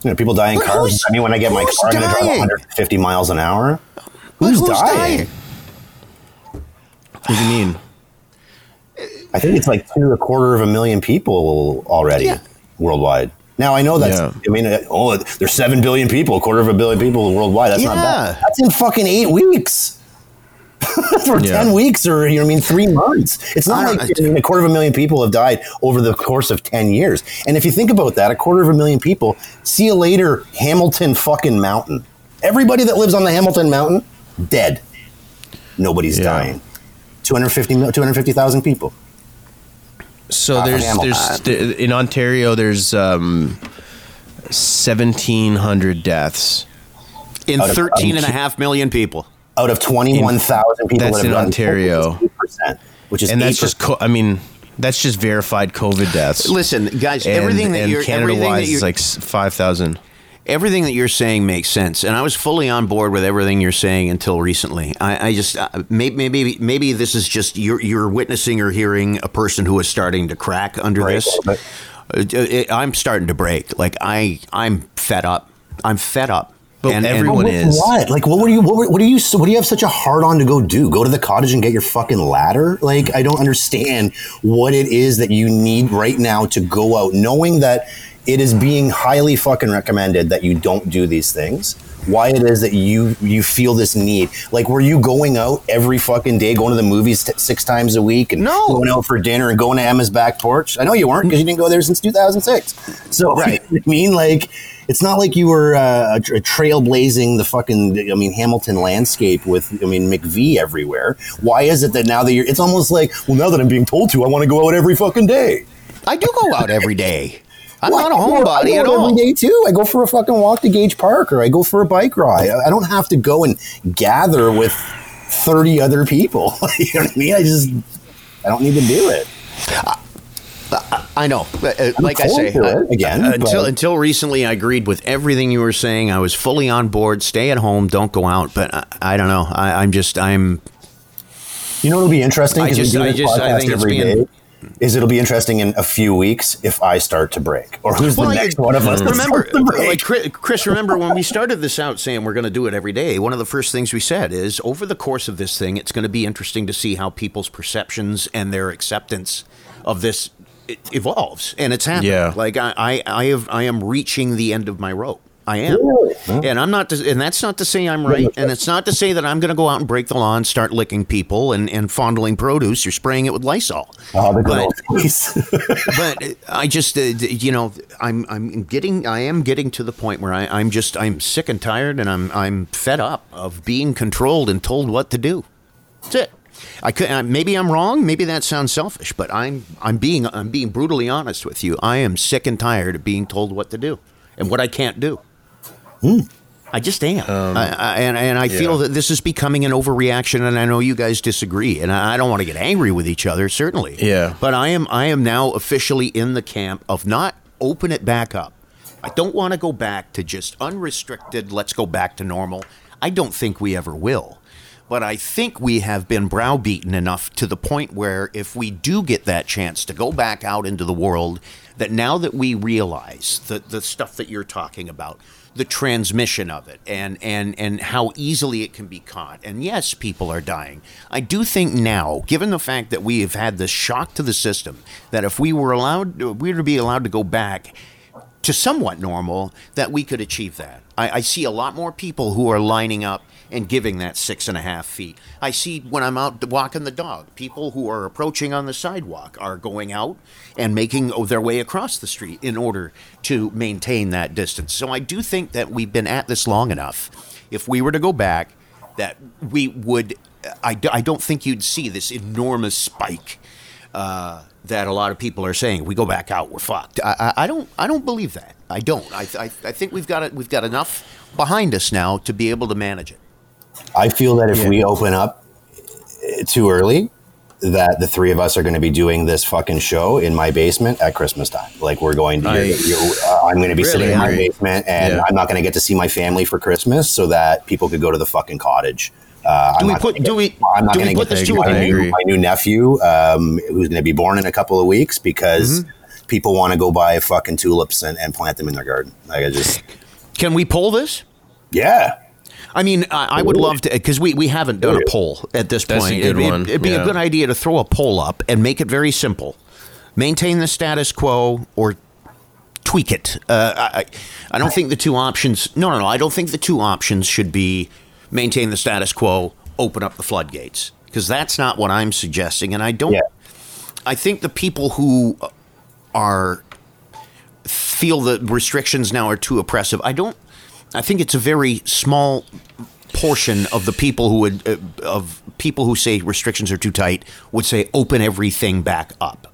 You know, people die in But cars. I mean, when I get my who's car, I'm going to drive 150 miles an hour. But Who's, dying? What do you mean? I think it's like two a quarter of a million people already Yeah. worldwide. Now I know that's. Yeah. I mean, uh, oh, there's seven billion people, a quarter of a billion people worldwide. That's not bad. That's in fucking eight weeks. For Yeah. ten weeks, or you know, I mean, three months. It's not I like I mean, a quarter of a million people have died over the course of ten years. And if you think about that, a quarter of a million people. See you later, Hamilton fucking Mountain. Everybody that lives on the Hamilton Mountain, dead. Nobody's Yeah. dying. 250 250,000 people. So Uh, there's Hamilton. there's th- in Ontario there's um, seventeen hundred deaths. In Out of- 13 and a half million people. out of 21,000 people That's that in Ontario. COVID, it's 8%, which is and that's 8%. just co- I mean that's just verified COVID deaths. Listen, guys, and, everything that and you're Canada everything that wise you're, is like five thousand. Everything that you're saying makes sense, and I was fully on board with everything you're saying until recently. I, I just uh, maybe maybe maybe this is just you're you're witnessing or hearing a person who is starting to crack under Break this. a little Uh, it- I'm starting to break. Like I I'm fed up. I'm fed up. But everyone With is. What? Like, what were you? What, were, what are you? What do you have such a hard on to go do? Go to the cottage and get your fucking ladder? Like, I don't understand what it is that you need right now to go out, knowing that it is being highly fucking recommended that you don't do these things. Why it is that you you feel this need? Like, were you going out every fucking day, going to the movies t- six times a week, and No. going out for dinner and going to Emma's back porch? I know you weren't because you didn't go there since 2006. So, Right. I mean, like, it's not like you were uh, trailblazing the fucking, I mean, Hamilton landscape with, I mean, McVee everywhere. Why is it that now that you're, it's almost like, well, now that I'm being told to, I want to go out every fucking day. I do go out every day. I'm Well, not a homebody I go at all. Every day too. I go for a fucking walk to Gage Park or I go for a bike ride. I I don't have to go and gather with 30 other people. you know what I mean? I just, I don't need to do it. I know. But, uh, like I say, uh, again, uh, until but- until recently, I agreed with everything you were saying. I was fully on board. Stay at home. Don't go out. But I, I don't know. I, I'm just. I'm. You know what'll be interesting? I just- do I just- I think it's being- day, Is it'll be interesting in a few weeks if I start to break, or who's Well, the you- next one of us? Remember, to break? like Chris, Chris, remember when we started this out saying we're going to do it every day? One of the first things we said is over the course of this thing, it's going to be interesting to see how people's perceptions and their acceptance of this evolves, and it's happening. Yeah. Like I, I, I have, I am reaching the end of my rope. I am, and I'm not, to, and that's not to say I'm right, and it's not to say that I'm going to go out and break the law and start licking people and, and fondling produce or spraying it with Lysol. Oh, But- but I just, uh, you know, I'm I'm getting, I am getting to the point where I, I'm just, I'm sick and tired, and I'm I'm fed up of being controlled and told what to do. That's it. I could uh, maybe I'm wrong. Maybe that sounds selfish, but I'm I'm being I'm being brutally honest with you. I am sick and tired of being told what to do and what I can't do. Hmm. I just am, um, I, I, and and I feel that this is becoming an overreaction, and I know you guys disagree, and I I don't want to get angry with each other, certainly. Yeah. But I am I am now officially in the camp of not open it back up. I don't want to go back to just unrestricted. Let's go back to normal. I don't think we ever will. But I think we have been browbeaten enough to the point where if we do get that chance to go back out into the world, that now that we realize the, the stuff that you're talking about, the transmission of it and, and, and how easily it can be caught. And yes, people are dying. I do think now, given the fact that we have had this shock to the system, that if we were allowed, we were to be allowed to go back to somewhat normal, that we could achieve that. I, I see a lot more people who are lining up and giving that six and a half feet. I see when I'm out walking the dog, people who are approaching on the sidewalk are going out and making their way across the street in order to maintain that distance. So I do think that we've been at this long enough. If we were to go back, that we would, I, I don't think you'd see this enormous spike. Uh, that a lot of people are saying we go back out, we're fucked. I, I, I don't, I don't believe that. I don't. I, I, I think we've got it. We've got enough behind us now to be able to manage it. I feel that if yeah. we open up too early, that the three of us are going to be doing this fucking show in my basement at Christmas time. Like we're going to, I, uh, I'm going to be really? sitting in my basement, and yeah. I'm not going to get to see my family for Christmas, so that people could go to the fucking cottage. Uh, do we put? Get, do we? I'm not going to get this to my new, my new nephew, um, who's going to be born in a couple of weeks, because mm-hmm. people want to go buy fucking tulips and, and plant them in their garden. Like I just. Can we pull this? Yeah. I mean, I, I would love to because we, we haven't done a poll at this That's point. A good it'd, one. it'd be yeah. a good idea to throw a poll up and make it very simple. Maintain the status quo or tweak it. Uh, I, I don't think the two options. No, no, no. I don't think the two options should be maintain the status quo, open up the floodgates, because that's not what I'm suggesting. And I don't. Yeah. I think the people who are feel that restrictions now are too oppressive. I don't I think it's a very small portion of the people who would uh, of people who say restrictions are too tight would say open everything back up.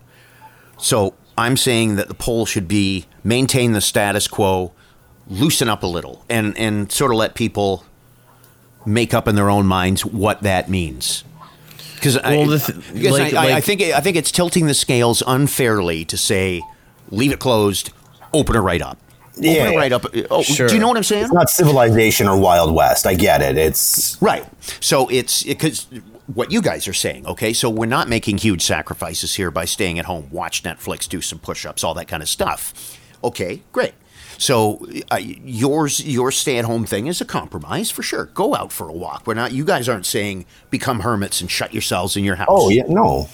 So I'm saying that the poll should be maintain the status quo, loosen up a little, and and sort of let people make up in their own minds what that means. Because well, I, th- like, I, like, I think I think it's tilting the scales unfairly to say leave it closed, open it right up yeah, right up. Oh, sure. Do you know what I'm saying? It's not civilization or Wild West. I get it. It's right. So it's because it, what you guys are saying. Okay, so we're not making huge sacrifices here by staying at home, watch Netflix, do some push-ups, all that kind of stuff. Okay, great. So uh, yours, your stay-at-home thing is a compromise for sure. Go out for a walk. We're not. You guys aren't saying become hermits and shut yourselves in your house. Oh yeah, no.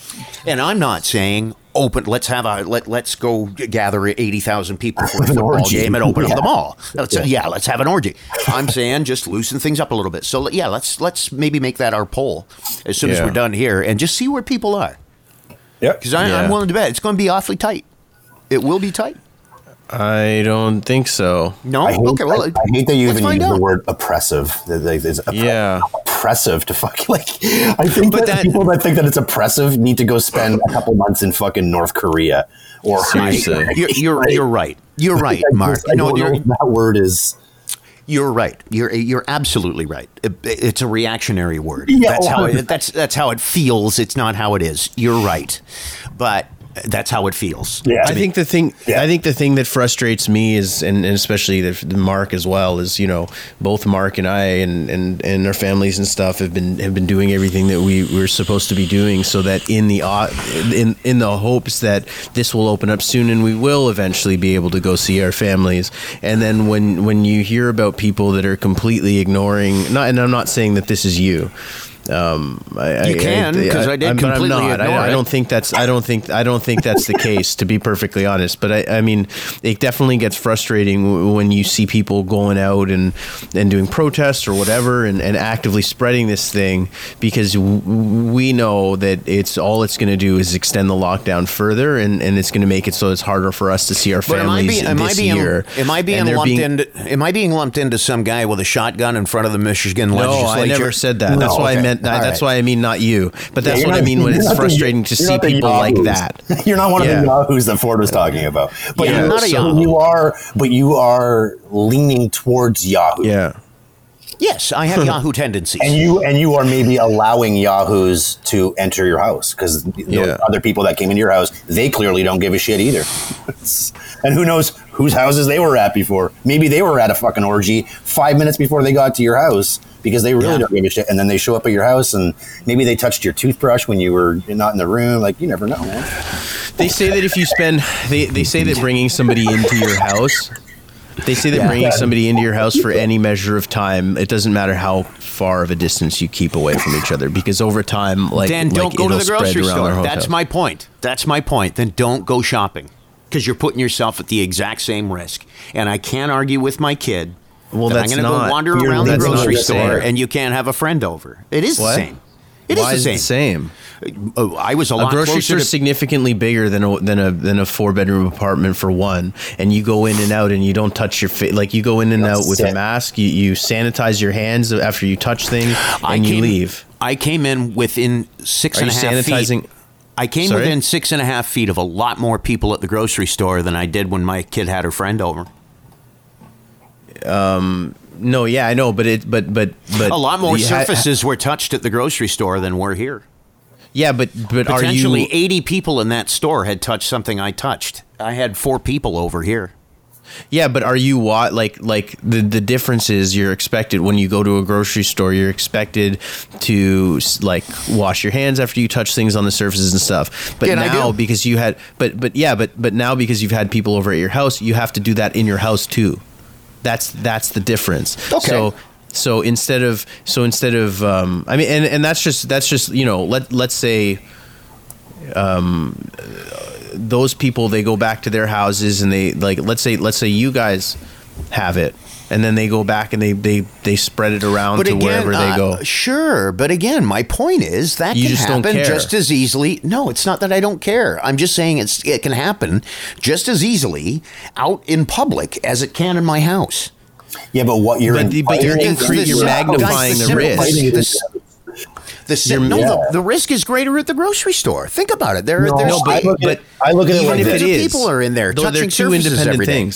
And I'm not saying open. Let's have a let. Let's go gather eighty thousand people for a football orgy. game and open yeah. up the mall. Let's, yeah. yeah, let's have an orgy. I'm saying just loosen things up a little bit. So yeah, let's let's maybe make that our poll as soon yeah. as we're done here and just see where people are. Yeah, because I'm willing to bet it's going to be awfully tight. It will be tight. I don't think so. No. I hate, okay. Well, I, I hate that you even use out. the word oppressive. It's opp- yeah. oppressive to fuck. Like, I think that, that, people that think that it's oppressive need to go spend a couple months in fucking North Korea or seriously. You're, you're, you're right. You're right, Mark. Just, no, that word is. You're right. You're you're absolutely right. It, it's a reactionary word. Yeah, that's how it, that's that's how it feels. It's not how it is. You're right, but that's how it feels. Yeah, I think the thing. Yeah. I think the thing that frustrates me is, and, and especially the, the, Mark as well, is you know both Mark and I and, and and our families and stuff have been have been doing everything that we were supposed to be doing, so that in the uh, in in the hopes that this will open up soon and we will eventually be able to go see our families. And then when when you hear about people that are completely ignoring, not and I'm not saying that this is you um, I, you can because I, I, did completely not. ignore I, don't think that's. I don't think. I don't think that's the case. To be perfectly honest, but I, I mean, it definitely gets frustrating when you see people going out and and doing protests or whatever, and, and actively spreading this thing because we know that it's all it's going to do is extend the lockdown further, and, and it's going to make it so it's harder for us to see our families am I, be, am this I being, year. Am I being lumped being, into? Am I being lumped into some guy with a shotgun in front of the Michigan no, legislature? I never said that. No, that's why okay. I meant that's right. why I mean not you, but that's yeah, what not, I mean when it's frustrating the, to see people like that. you're not one yeah. of the yahoos that Ford was talking about. But yeah, not a so Yahoo. you are, but you are leaning towards Yahoo. Yeah. Yes, I have Yahoo tendencies, and you and you are maybe allowing Yahoos to enter your house because yeah. other people that came into your house, they clearly don't give a shit either. and who knows whose houses they were at before? Maybe they were at a fucking orgy five minutes before they got to your house because they really Yeah. don't give a shit. And then they show up at your house and maybe they touched your toothbrush when you were not in the room. Like you never know, man. They say that if you spend, they, they say that bringing somebody into your house, they say that bringing somebody into your house for any measure of time, it doesn't matter how far of a distance you keep away from each other, because over time, like, then don't go to it'll the spread grocery around store. their whole That's my point. That's my point. Then don't go shopping because you're putting yourself at the exact same risk. And I can't argue with my kid. Well, that that's I'm going to not- go wander You're- around the that's grocery store and you can't have a friend over. It is What? the same. It is Why the is same. the same? Uh, oh, I was a, A grocery store to is significantly bigger than a than a than a four bedroom apartment for one, and you go in and out and you don't touch your face. Like you go in and out with a mask. You, you sanitize your hands after you touch things, I and you came- leave. I came in within six Are and a half sanitizing? feet. I came Sorry? within six and a half feet of a lot more people at the grocery store than I did when my kid had her friend over. Um, no, yeah, I know, but it, but but but A lot more ha- surfaces were touched at the grocery store than were here. yeah, but but are Potentially you? 80 people in that store had touched something I touched. I had four people over here. Yeah, but are you what like like the the difference is you're expected when you go to a grocery store you're expected to like wash your hands after you touch things on the surfaces and stuff. But I now because you had but but yeah, but but now because you've had people over at your house, you have to do that in your house too. That's that's the difference. Okay. So so instead of so instead of um I mean and and that's just that's just, you know, let let's say um, those people they go back to their houses and they like let's say let's say you guys have it and then they go back and they they they spread it around to wherever they uh, go Sure, but again, my point is that You can just don't happen care. just as easily. No, it's not that I don't care. I'm just saying it's it can happen just as easily out in public as it can in my house. Yeah, but what you're But the- but you're inviting incre- you're magnifying guys, the simple- risk. The, is- si- You're- no, yeah. the, the risk is greater at the grocery store. Think about it. There, No, there's no but I look at- but I look at it even like if this. it is People are in there though they're touching two surfaces independent every day.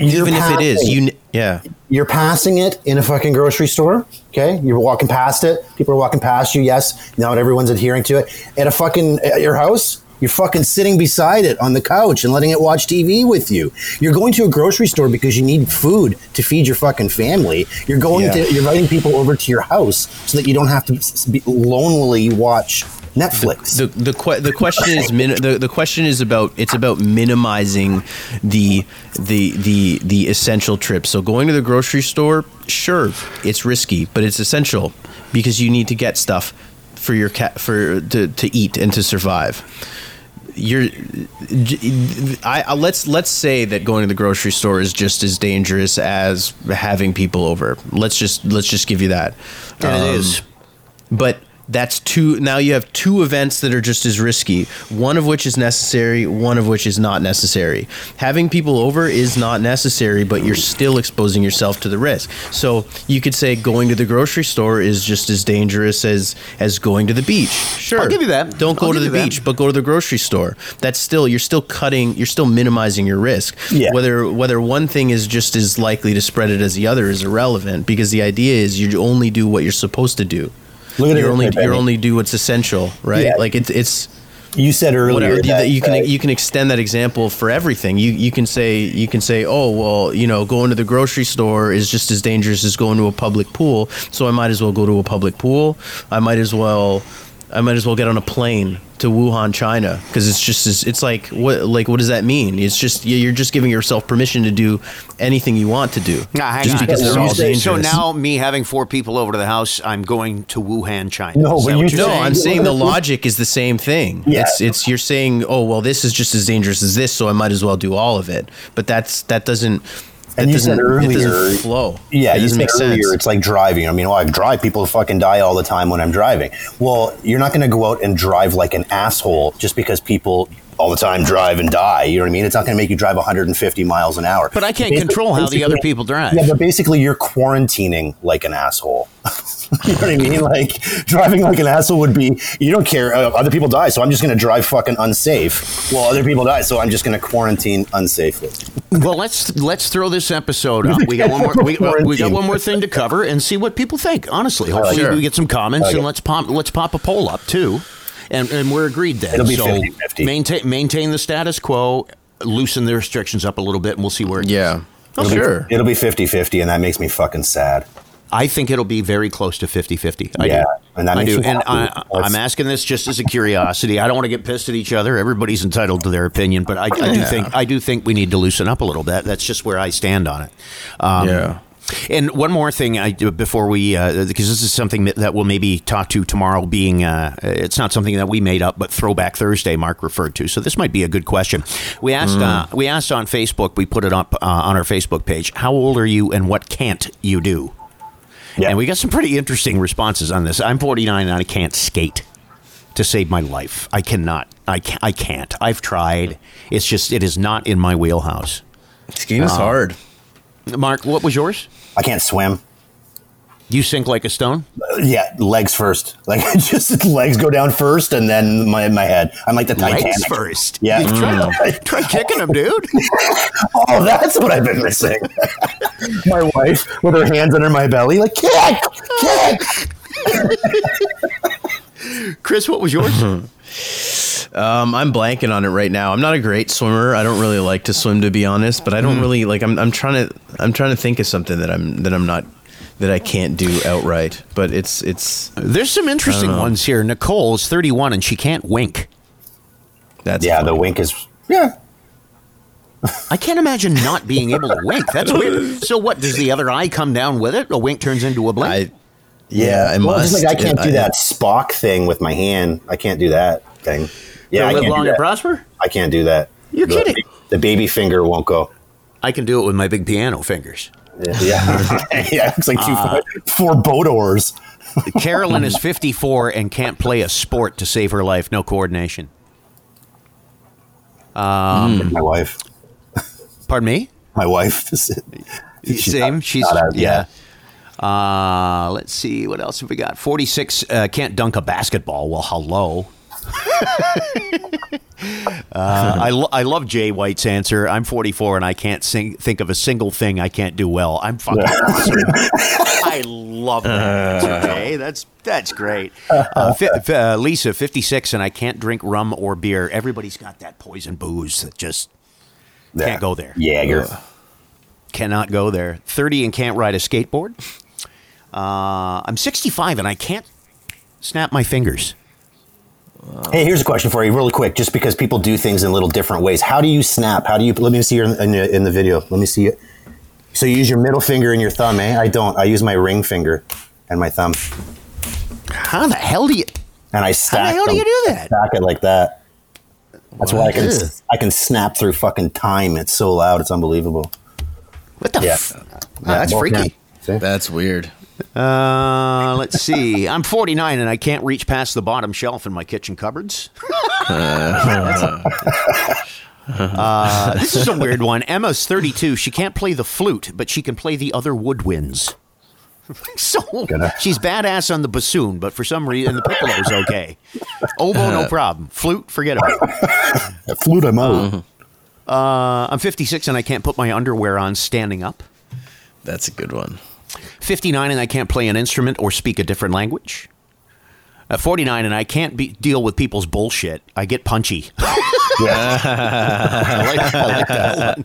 Even if it is you yeah you're passing it in a fucking grocery store. Okay, you're walking past it. People are walking past you. Yes, not everyone's adhering to it. At a fucking at your house, you're fucking sitting beside it on the couch and letting it watch TV with you. You're going to a grocery store because you need food to feed your fucking family. You're going Yeah. to you're inviting people over to your house so that you don't have to be lonely watch Netflix. the the que- the question is min- the, the question is about it's about minimizing the the the the essential trips. So going to the grocery store, sure, it's risky, but it's essential because you need to get stuff for your cat for to, to eat and to survive. You're, I, I let's let's say that going to the grocery store is just as dangerous as having people over. Let's just let's just give you that. And Um, is. but that's two now you have two events that are just as risky. One of which is necessary one of which is not necessary. Having people over is not necessary but you're still exposing yourself to the risk. So you could say going to the grocery store is just as dangerous as as going to the beach. Sure. I'll give you that. don't go I'll to the you that. beach but go to the grocery store. That's still you're still cutting you're still minimizing your risk. Yeah. whether whether one thing is just as likely to spread it as the other is irrelevant because the idea is you only do what you're supposed to do Look at you're this only you're only do what's essential, right? Yeah. Like it's it's You said earlier whatever you, that, you can uh, you can extend that example for everything. You you can say you can say, oh well, you know, going to the grocery store is just as dangerous as going to a public pool. So I might as well go to a public pool. I might as well I might as well get on a plane to Wuhan, China, because it's just as, it's like what like what does that mean? It's just you- you're just giving yourself permission to do anything you want to do, Nah, hang just on. because So they're all dangerous. So now, me having four people over to the house, I'm going to Wuhan, China. No, Is but you you're No, saying- I'm saying the logic is the same thing. Yeah. It's it's you're saying, oh well, this is just as dangerous as this, so I might as well do all of it. But that's that doesn't. And you said it earlier- flow. Yeah, it you said earlier sense. it's like driving. I mean, well, I drive. People fucking die all the time when I'm driving. Well, you're not going to go out and drive like an asshole just because people all the time drive and die. You know what I mean? It's not going to make you drive 150 miles an hour. But I can't Basi- control how the other people drive. Yeah, but basically you're quarantining like an asshole. you know what I mean? Like driving like an asshole would be you don't care. Uh, other people die, so I'm just going to drive fucking unsafe. Well, other people die, so I'm just going to quarantine unsafely. Well, let's let's throw this episode up. We got one more. We, we got one more thing to cover and see what people think. Honestly, hopefully Sure. we get some comments Okay. and let's pop let's pop a poll up too, and and we're agreed then. It'll be so 50-50. maintain maintain the status quo, loosen the restrictions up a little bit, and we'll see where. It yeah, Okay. sure. It'll be 50-50, and that makes me fucking sad. I think it'll be very close to 50-50. I Yeah, do. and that I makes do. me And happy. I, That's- I'm asking this just as a curiosity. I don't want to get pissed at each other. Everybody's entitled to their opinion, but I, I do think I do think we need to loosen up a little bit. That's just where I stand on it. Um, Yeah. And one more thing, I do before we, uh, because this is something that, we'll maybe talk to tomorrow. Being, uh, it's not something that we made up, but Throwback Thursday, Mark referred to. So this might be a good question. We asked, uh, we asked on Facebook. We put it up uh, on our Facebook page. How old are you, and what can't you do? Yeah. And we got some pretty interesting responses on this. I'm 49 and I can't skate to save my life. I cannot. I can't. I can't. I've tried. It's just it is not in my wheelhouse. Skating is hard. Mark, what was yours? I can't swim. You sink like a stone. Yeah, legs first. Like just legs go down first, and then my my head. I'm like the Titanic. Legs first. Yeah. You try, mm. try kicking them, dude. Oh, that's what I've been missing. my wife with her hands under my belly, like kick, kick. Chris, what was yours? Um, I'm blanking on it right now. I'm not a great swimmer. I don't really like to swim, to be honest. But I don't really like. I'm, I'm trying to. I'm trying to think of something that I'm that I'm not that I can't do outright. But it's it's There's some interesting ones here. Nicole is 31 and she can't wink. that's Yeah, funny. the wink is. Yeah, I can't imagine not being able to wink. That's weird. So what? Does the other eye come down with it? A wink turns into a blink. I yeah, I well, must. just like I can't do I- that Spock thing with my hand. I can't do that thing. Yeah, I live long and prosper. I can't do that. You're The- kidding. The baby finger won't go. I can do it with my big piano fingers. Yeah, yeah, yeah it's like two Uh, four boat oars. Carolyn is 54 and can't play a sport to save her life. No coordination. Um, my wife, Pardon me? my wife. She's Same. not- She's not yeah. Uh, let's see what else have we got. 46 uh, can't dunk a basketball. Well, hello. Uh, I, lo- I love Jay White's answer. I'm 44 and I can't sing- think of a single thing I can't do well. I'm fucking awesome. I love that. answer, Jay. That's that's great. Uh, fi- f- uh, Lisa, 56 and I can't drink rum or beer. Everybody's got that poison booze that just can't go there. Jaeger. Cannot go there. 30 and can't ride a skateboard. Uh, I'm 65 and I can't snap my fingers. Hey, here's a question for you, really quick. Just because people do things in little different ways, how do you snap? How do you? Let me see you in, in, the, in the video. Let me see it. So you use your middle finger and your thumb, eh? I don't. I use my ring finger and my thumb, How the hell do you? and I stack. How the hell do you do that? Stack it like that. That's why I can. Ugh. I can snap through fucking time. It's so loud. It's unbelievable. What the? Yeah. F- that's freaky. That's weird. Uh, let's see. I'm 49 and I can't reach past the bottom shelf in my kitchen cupboards. uh, this is a weird one. Emma's 32. She can't play the flute, but she can play the other woodwinds. so she's badass on the bassoon, but for some reason the piccolo's okay. Oboe, no problem. Flute, forget about it. Flute I'm out. Uh, I'm 56 and I can't put my underwear on standing up. That's a good one. 59 and I can't play an instrument or speak a different language. Uh, 49 and I can't be, deal with people's bullshit. I get punchy. I, like, I like that one.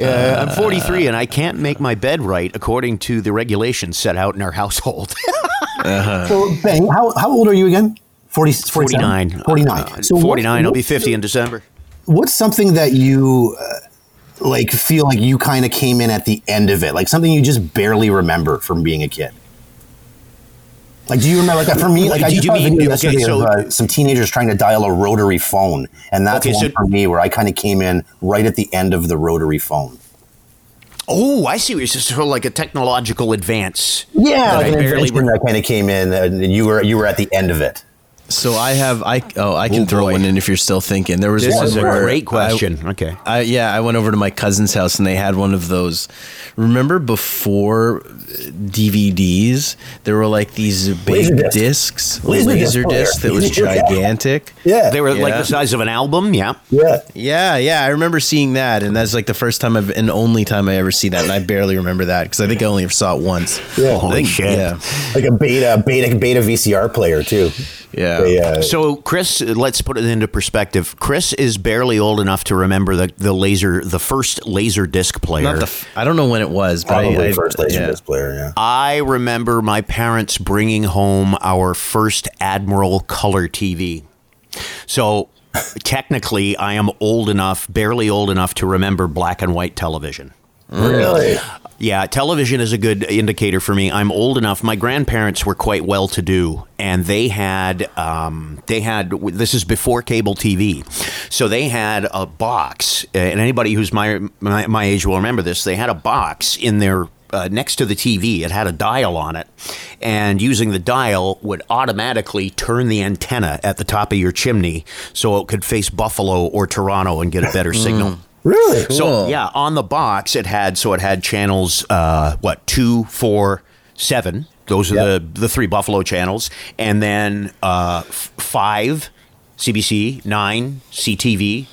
uh, I'm 43 and I can't make my bed right according to the regulations set out in our household. So, Ben, how, how old are you again? 40, 49. 49. Uh, So what- 49. I'll be 50 in December. what's something that you uh, like feel like you kind of came in at the end of it like something you just barely remember from being a kid like do you remember like for me like i Do just saw a mean- video okay, yesterday so- of uh, some teenagers trying to dial a rotary phone and that's Okay, one so- for me where i kind of came in right at the end of the rotary phone Oh, I see what you're saying. Sort of like a technological advance. yeah That like I barely that kind of came in and you were you were at the end of it So I have I oh I can Oh, throw boy. one in if you're still thinking. There was This one is a where great I- question. okay. I, yeah, I went over to my cousin's house and they had one of those. Remember before uh, DVDs, there were like these big Laserdisc. discs, Laserdisc laser player. disc oh, that was gigantic. yeah They were like the size of an album. Yeah. yeah Yeah, yeah, I remember seeing that, and that's like the first time I've and only time I ever see that, and I barely remember that because I think I only ever saw it once. Yeah. Holy think- shit. Yeah, like a beta beta beta vcr player too Yeah. They, uh, So Chris, let's put it into perspective. Chris is barely old enough to remember the, the laser, the first laser disc player. Not the. F- I don't know when it was, but probably I, I first laser yeah. disc player. Yeah. I remember my parents bringing home our first Admiral color TV. So technically, I am old enough, barely old enough to remember black and white television. Really? Yeah, television is a good indicator for me. I'm old enough. My grandparents were quite well to do, and they had um, they had this is before cable TV, so they had a box. uh, And anybody who's my my, my age will remember this. They had a box in their uh, next to the TV. It had a dial on it, and using the dial would automatically turn the antenna at the top of your chimney so it could face Buffalo or Toronto and get a better signal. Really? So yeah, on the box it had so it had channels uh, what two, four, seven. Those are Yep. the the three Buffalo channels, and then uh, f- five CBC, nine CTV,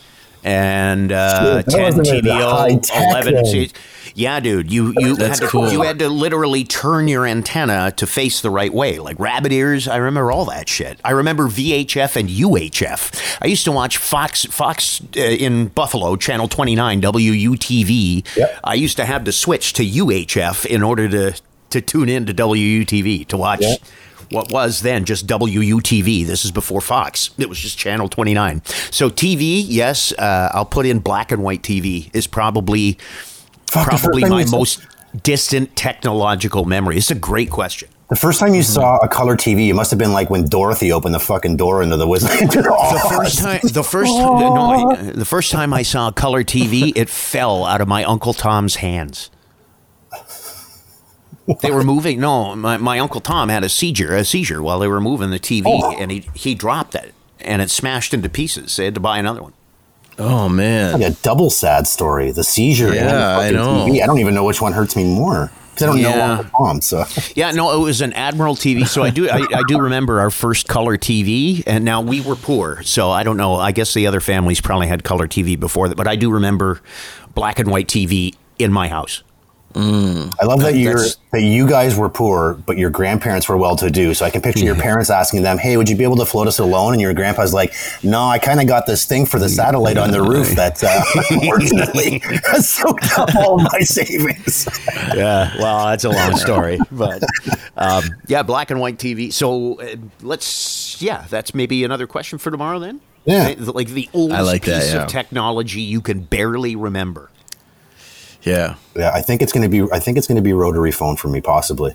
and uh, Shit, ten wasn't the TVO, high-tech eleven. then. Yeah, dude, you you That's had to, cool. you had to literally turn your antenna to face the right way, like rabbit ears. I remember all that shit. I remember VHF and UHF. I used to watch Fox Fox uh, in Buffalo, Channel Twenty Nine, WUTV. Yep. I used to have to switch to UHF in order to to tune in to WUTV to watch. Yep. What was then just WUTV. This is before Fox. It was just Channel 29. So TV, yes, uh, I'll put in black and white TV is probably Fuck, probably my saw- most distant technological memory. It's a great question. The first time you Mm-hmm. saw a color TV, it must have been like when Dorothy opened the fucking door into the Wizard. The first time, the first, no, I- the first time I saw a color TV, it fell out of my Uncle Tom's hands. They were moving. No, my, my Uncle Tom had a seizure, a seizure while they were moving the TV, Oh. and he he dropped it, and it smashed into pieces. They had to buy another one. Oh man. like a double sad story. The seizure and Yeah, I know. TV. I don't even know which one hurts me more because I don't Yeah. know Uncle Tom. So Yeah, no, it was an Admiral TV. So I do, I, I do remember our first color TV, and now we were poor, so I don't know. I guess the other families probably had color TV before that, but I do remember black and white TV in my house. I love that you're that you guys were poor, but your grandparents were well to do. So I can picture your parents asking them, "Hey, would you be able to float us a loan?" And your grandpa's like, "No, I kind of got this thing for the satellite on the roof that uh, unfortunately has soaked up all my savings." Yeah, well, that's a long story, but um, yeah, black and white TV. So uh, let's, yeah, that's maybe another question for tomorrow then. Yeah. Like the oldest like that, piece yeah. of technology you can barely remember. Yeah. Yeah, I think it's going to be. I think it's going to be rotary phone for me, possibly.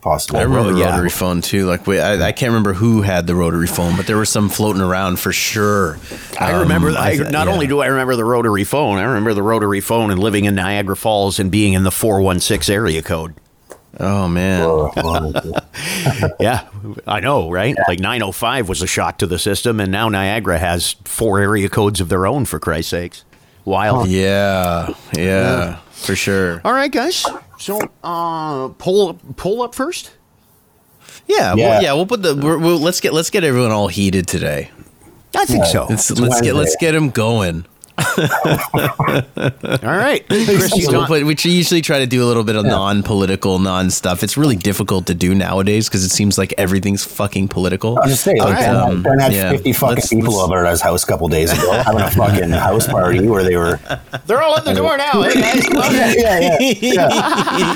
Possibly. I remember yeah. rotary phone too. Like we, I, I can't remember who had the rotary phone, but there were some floating around for sure. I Um, remember. I, not yeah. only do I remember the rotary phone, I remember the rotary phone and living in Niagara Falls and being in the four one six area code. Oh man. Yeah, I know, right? Like 905 was a shock to the system, and now Niagara has four area codes of their own, for Christ's sakes. Wild. Yeah. Yeah. For sure. All right, guys. So, uh, pull pull up first. Yeah. Yeah. Well, yeah. We'll put the. We're, we'll, let's get let's get everyone all heated today. I think so. Let's, let's get let's get them going. All right, Chris, you So got- but we usually try to do a little bit of non-political, non-stuff. It's really difficult to do nowadays because it seems like everything's fucking political. I'm just saying, like, right. Had- Um, Ben had yeah. 50 fucking Let's- people let's- over at his house a couple days ago having a fucking house party where they were. they're all at the door now. Hey guys. Yeah, yeah, yeah.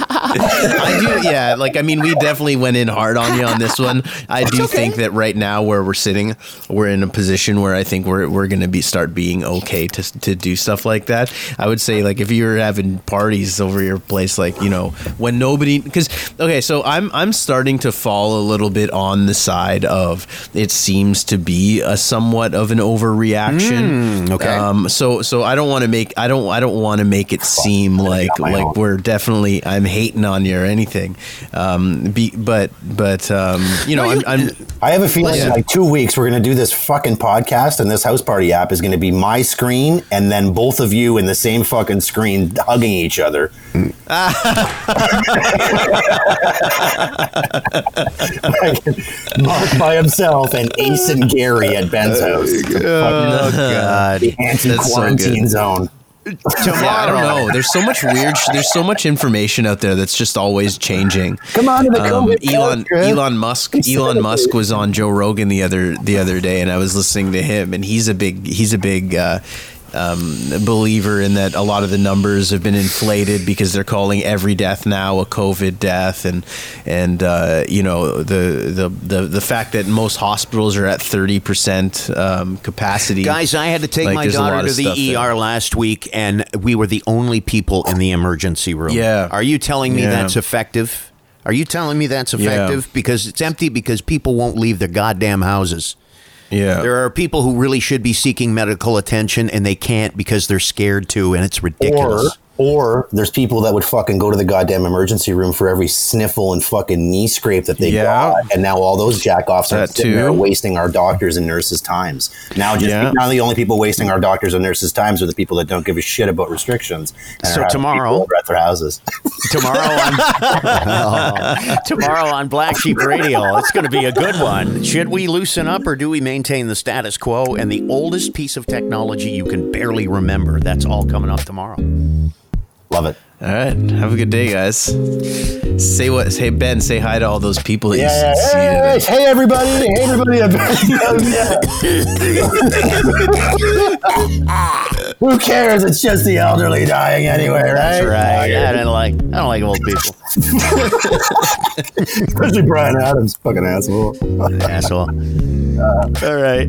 I do, yeah. Like, I mean, we definitely went in hard on you on this one. I do think that right now, where we're sitting, we're in a position where I think we're we're going to be start being okay to to do stuff like that. I would say, like, if you're having parties over your place, like you know, when nobody, because okay, so I'm I'm starting to fall a little bit on the side of it seems to be a somewhat of an overreaction. okay. Um, so so I don't want to make I don't I don't want to make it seem like like we're definitely I'm hating on you or anything. Um, be, but but um, you know I'm, I'm I have a feeling Yeah. in like two weeks we're going to do this fucking podcast and this house party app is going to be my screen and then both of you in the same fucking screen hugging each other. Like, Mark by himself and Ace and Gary at Ben's house. Oh God. The anti-quarantine good. zone. tomorrow. Yeah, I don't know. There's so much weird. Sh- there's so much information out there that's just always changing. Come on the Um, Elon couch, Chris. Elon Musk Elon Musk was on Joe Rogan the other the other day, and I was listening to him, and he's a big he's a big. Uh, um, believer in that a lot of the numbers have been inflated because they're calling every death now a COVID death, and and uh, you know the, the the the fact that most hospitals are at thirty percent um, capacity. Guys, I had to take Like, my daughter to the ER there. last week, and we were the only people in the emergency room. Yeah. Are you telling me Yeah. that's effective? Are you telling me that's effective? Because it's empty because people won't leave their goddamn houses. Yeah, There are people who really should be seeking medical attention and they can't because they're scared to, and it's ridiculous. or there's people that would fucking go to the goddamn emergency room for every sniffle and fucking knee scrape that they Yeah. got, and now all those jackoffs are sitting there wasting our doctors and nurses' times. Now, just Yeah. now the only people wasting our doctors and nurses' times are the people that don't give a shit about restrictions. So tomorrow- at their houses. tomorrow on tomorrow on Black Sheep Radio. It's going to be a good one. Should we loosen up or do we maintain the status quo and the oldest piece of technology you can barely remember? That's all coming up tomorrow. Love it. All right. Have a good day, guys. Say what? Hey Ben, say hi to all those people that Yeah, you yeah. see Hey, hey, everybody! Hey, everybody! Who cares? It's just the elderly dying anyway, right? That's right. I don't like I don't like old people. Especially Bryan Adams, fucking asshole. Asshole. All right.